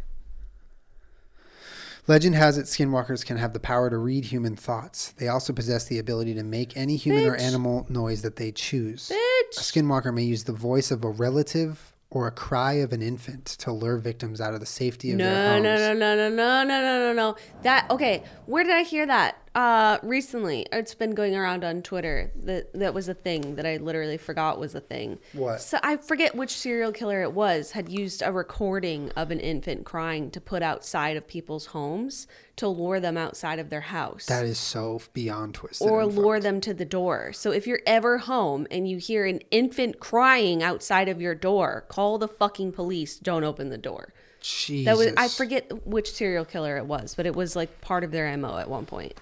Legend has it skinwalkers can have the power to read human thoughts. They also possess the ability to make any human or animal noise that they choose. A skinwalker may use the voice of a relative or a cry of an infant to lure victims out of the safety of their No, homes. no, no, no, no, no, no, no, no, no. That okay. Where did I hear that? Uh, recently. It's been going around on Twitter. That that was a thing that I literally forgot was a thing. What? So I forget which serial killer it was. Had used a recording of an infant crying to put outside of people's homes to lure them outside of their house. That is so beyond twisted. or lure them to the door. So if you're ever home and you hear an infant crying outside of your door, call the fucking police. Don't open the door. Jesus. That was I forget which serial killer it was, but it was like part of their MO at one point.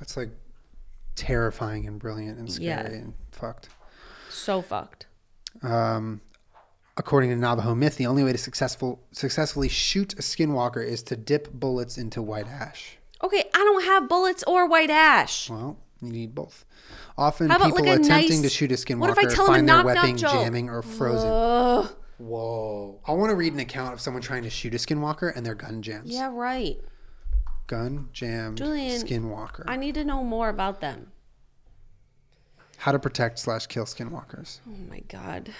That's like terrifying and brilliant and scary Yeah. and fucked. So fucked. Um, according to Navajo myth, the only way to successful successfully shoot a skinwalker is to dip bullets into white ash. Okay, I don't have bullets or white ash. Well, you need both. Often people like, attempting nice- to shoot a What if I skinwalker tell them a find their weapon jamming or frozen. Ugh. Whoa. I want to read an account of someone trying to shoot a skinwalker and their gun jams. Yeah, right. Gun jammed Julien, skinwalker. I need to know more about them. How to protect slash kill skinwalkers. Oh my god.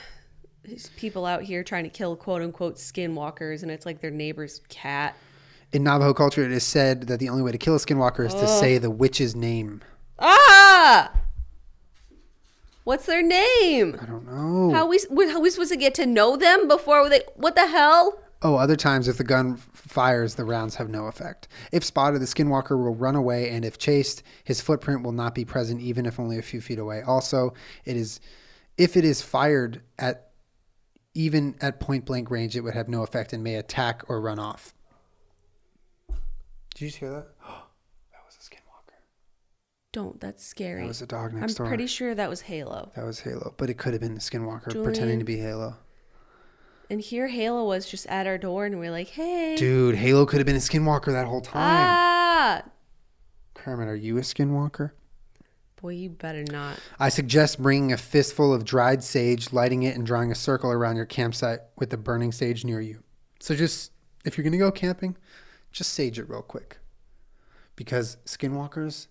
These people out here trying to kill quote unquote skinwalkers and it's like their neighbor's cat. In Navajo culture, it is said that the only way to kill a skinwalker is to say the witch's name. Ah! What's their name? I don't know. How we how we supposed to get to know them before they? What the hell? Oh, other times, if the gun fires, the rounds have no effect. If spotted, the skinwalker will run away, and if chased, his footprint will not be present, even if only a few feet away. Also, it is if it is fired at even at point blank range, it would have no effect and may attack or run off. Did you just hear that? <gasps> that was a skinwalker. Don't. That's scary. That was a dog next I'm door. pretty sure that was Halo. That was Halo, but it could have been the skinwalker Julien. pretending to be Halo. And here Halo was just at our door, and we are like, "Hey, Dude, Halo could have been a skinwalker that whole time. ah, Kermit, are you a skinwalker? boy, you better not." I suggest bringing a fistful of dried sage, lighting it, and drawing a circle around your campsite with the burning sage near you. So just, if you're going to go camping, just sage it real quick. Because skinwalkers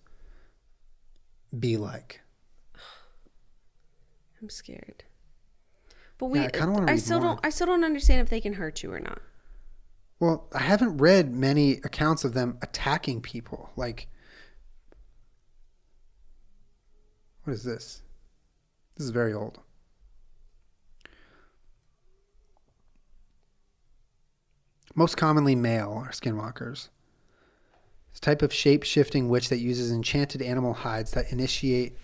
be like. I'm scared. But we, Yeah, I kinda I read still more. don't, I still don't understand if they can hurt you or not. Well, I haven't read many accounts of them attacking people. Like, what is this? This is very old. Most commonly male are skinwalkers. It's a type of shape shifting witch that uses enchanted animal hides that initiate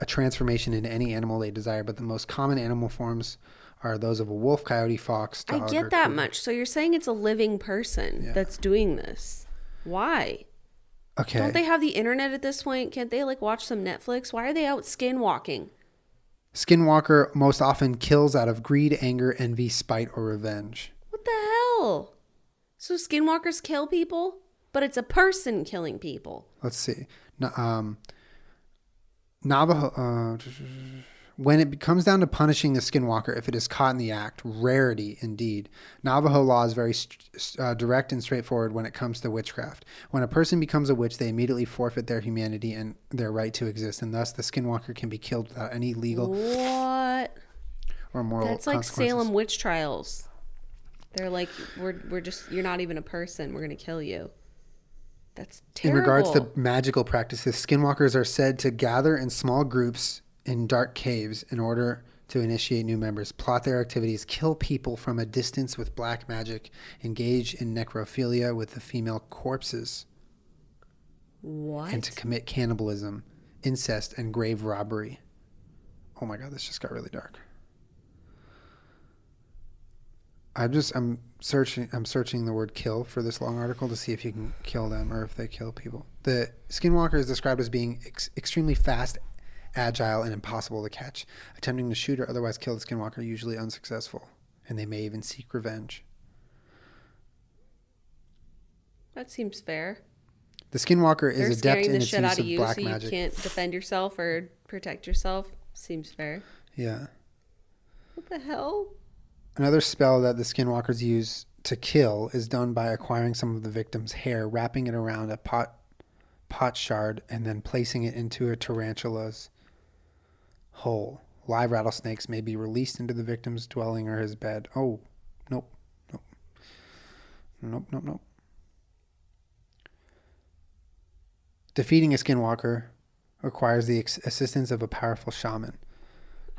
a transformation into any animal they desire, but the most common animal forms are those of a wolf, coyote, fox, I dog. or get that much. So you're saying it's a living person Yeah. that's doing this. Why? Okay. Don't they have the internet at this point? Can't they like watch some Netflix? Why are they out skinwalking? Skinwalker most often kills out of greed, anger, envy, spite, or revenge. What the hell? So skinwalkers kill people, but it's a person killing people. Let's see. Na- Um, Navajo. Uh, when it comes down to punishing the skinwalker, if it is caught in the act, rarity indeed. Navajo law is very uh, direct and straightforward when it comes to witchcraft. When a person becomes a witch, they immediately forfeit their humanity and their right to exist, and thus the skinwalker can be killed without any legal What? or moral That's like. Salem witch trials. They're like, we're we're just you're not even a person. We're gonna kill you. That's In regards to magical practices, skinwalkers are said to gather in small groups in dark caves in order to initiate new members, plot their activities, kill people from a distance with black magic, engage in necrophilia with the female corpses, what? and to commit cannibalism, incest, and grave robbery. Oh my god, this just got really dark. I'm just I'm searching I'm searching the word kill for this long article to see if you can kill them or if they kill people. The skinwalker is described as being ex- extremely fast, agile, and impossible to catch. Attempting to shoot or otherwise kill the skinwalker are usually unsuccessful, and they may even seek revenge. that seems fair. The skinwalker They're is adept in the its shit use out of you, black so you magic. can't defend yourself or protect yourself. Seems fair. Yeah. What the hell? Another spell that the skinwalkers use to kill is done by acquiring some of the victim's hair, wrapping it around a pot pot shard, and then placing it into a tarantula's hole. Live rattlesnakes may be released into the victim's dwelling or his bed. Oh, nope, nope, nope, nope, nope. Defeating a skinwalker requires the assistance of a powerful shaman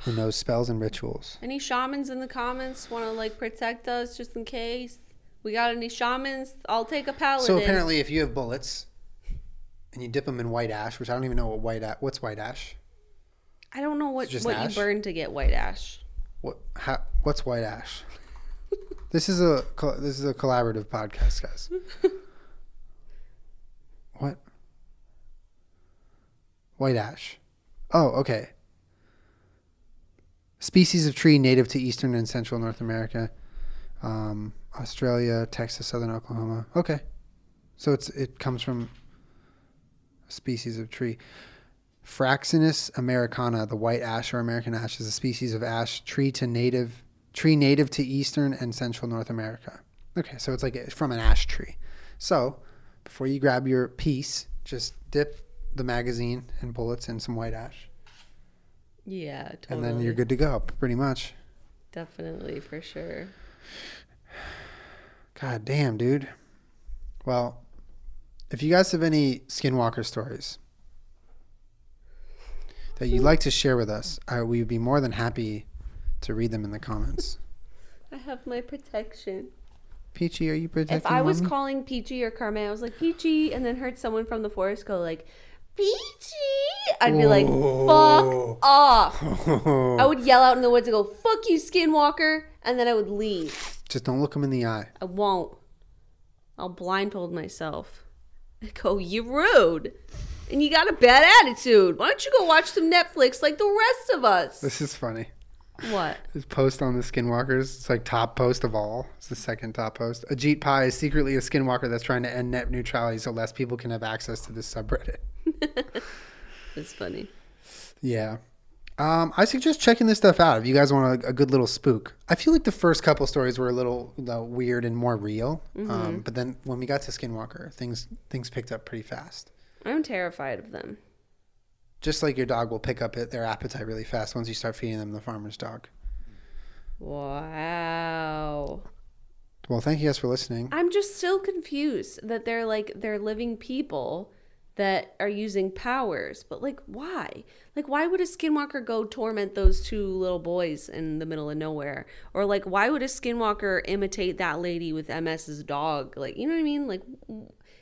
who knows spells and rituals. Any shamans in the comments want to like protect us just in case? We got any shamans? I'll take a paladin. So apparently, if you have bullets and you dip them in white ash, which I don't even know what white ash, what's white ash? I don't know what what ash? you burn to get white ash. What? How, what's white ash? <laughs> this is a this is a collaborative podcast, guys. <laughs> what? White ash. Oh, okay. Species of tree native to eastern and central North America, um, Australia, Texas, southern Oklahoma. Okay, so it's it comes from a species of tree. Fraxinus americana, the white ash or American ash, is a species of ash tree to native tree native to eastern and central North America. Okay, so it's like a- from an ash tree. So before you grab your piece, just dip the magazine and bullets in some white ash, Yeah, totally. and then you're good to go. Pretty much. Definitely for sure. God damn, dude. Well, if you guys have any skinwalker stories that you'd like to share with us, I, we would be more than happy to read them in the comments. <laughs> I have my protection. Peachy, are you protecting If I was mommy? calling Peachy or Carmen, I was like Peachy, and then heard someone from the forest go like Peachy, I'd be like, "Fuck off!" <laughs> I would yell out in the woods and go, "Fuck you, Skinwalker," and then I would leave. Just don't look him in the eye. I won't. I'll blindfold myself. I go, "You rude." And you got a bad attitude. Why don't you go watch some Netflix like the rest of us? This is funny. What? This post on the skinwalkers, it's like top post of all. It's the second top post. Ajit Pai is secretly a skinwalker that's trying to end net neutrality so less people can have access to this subreddit. <laughs> It's funny. Yeah. Um, I suggest checking this stuff out if you guys want a, a good little spook. I feel like the first couple stories were a little uh, weird and more real, um, but then when we got to Skinwalker, things things picked up pretty fast. I'm terrified of them. Just like your dog will pick up their appetite really fast once you start feeding them the farmer's dog. Wow. Well, thank you guys for listening. I'm just still confused that they're like they're living people that are using powers. But like, why? Like, why would a skinwalker go torment those two little boys in the middle of nowhere? Or like, why would a skinwalker imitate that lady with MS's dog? Like, you know what I mean? Like,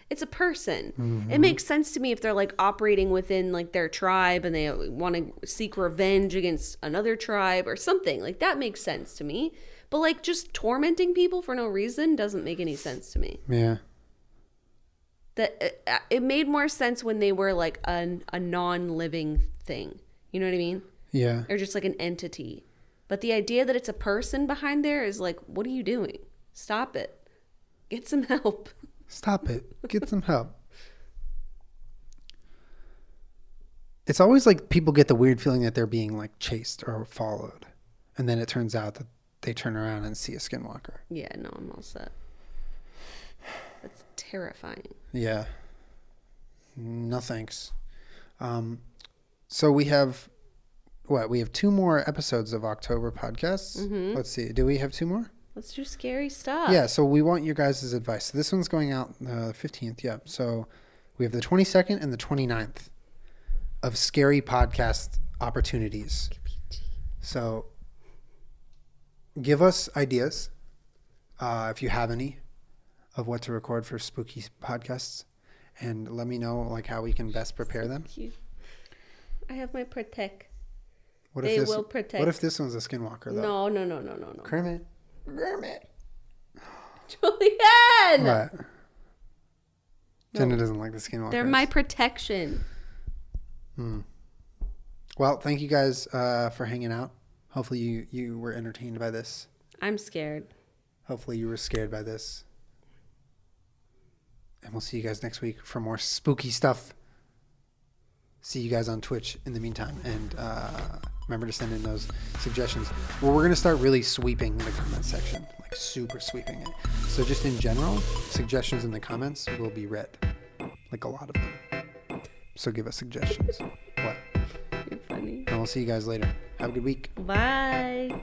it's a person. It mm-hmm. makes sense to me if they're like operating within like their tribe and they want to seek revenge against another tribe or something. Like that makes sense to me. But like just tormenting people for no reason doesn't make any sense to me. Yeah. That it, uh, uh, it made more sense when they were like a, a non-living thing. You know what I mean? Yeah. Or just like an entity. But the idea that it's a person behind there is like, what are you doing? Stop it. Get some help. <laughs> Stop it. Get some help. It's always like people get the weird feeling that they're being like chased or followed. And then it turns out that they turn around and see a skinwalker. Yeah, no, I'm all set. Terrifying. Yeah. No thanks. Um, so we have what? We have two more episodes of October podcasts. Let's see. Do we have two more? Let's do scary stuff. Yeah, so we want your guys' advice. So this one's going out uh, the 15th. Yeah. So we have the 22nd and the 29th of scary podcast opportunities. So give us ideas uh, if you have any of what to record for spooky podcasts and let me know like how we can best prepare them. You- I have my protect. What They if this will protect. What if this one's a skinwalker though? No, no, no, no, no, no. Kermit. Kermit. <laughs> Julianne! What? Jenna doesn't like the skinwalkers. They're my protection. Hmm. Well, thank you guys uh, for hanging out. Hopefully, you you were entertained by this. I'm scared. Hopefully, you were scared by this. And we'll see you guys next week for more spooky stuff. See you guys on Twitch in the meantime, and uh, remember to send in those suggestions. Well, we're gonna start really sweeping the comment section, like super sweeping it. So just in general, suggestions in the comments will be read, like a lot of them. So give us suggestions. What? You're funny. And we'll see you guys later. Have a good week. Bye.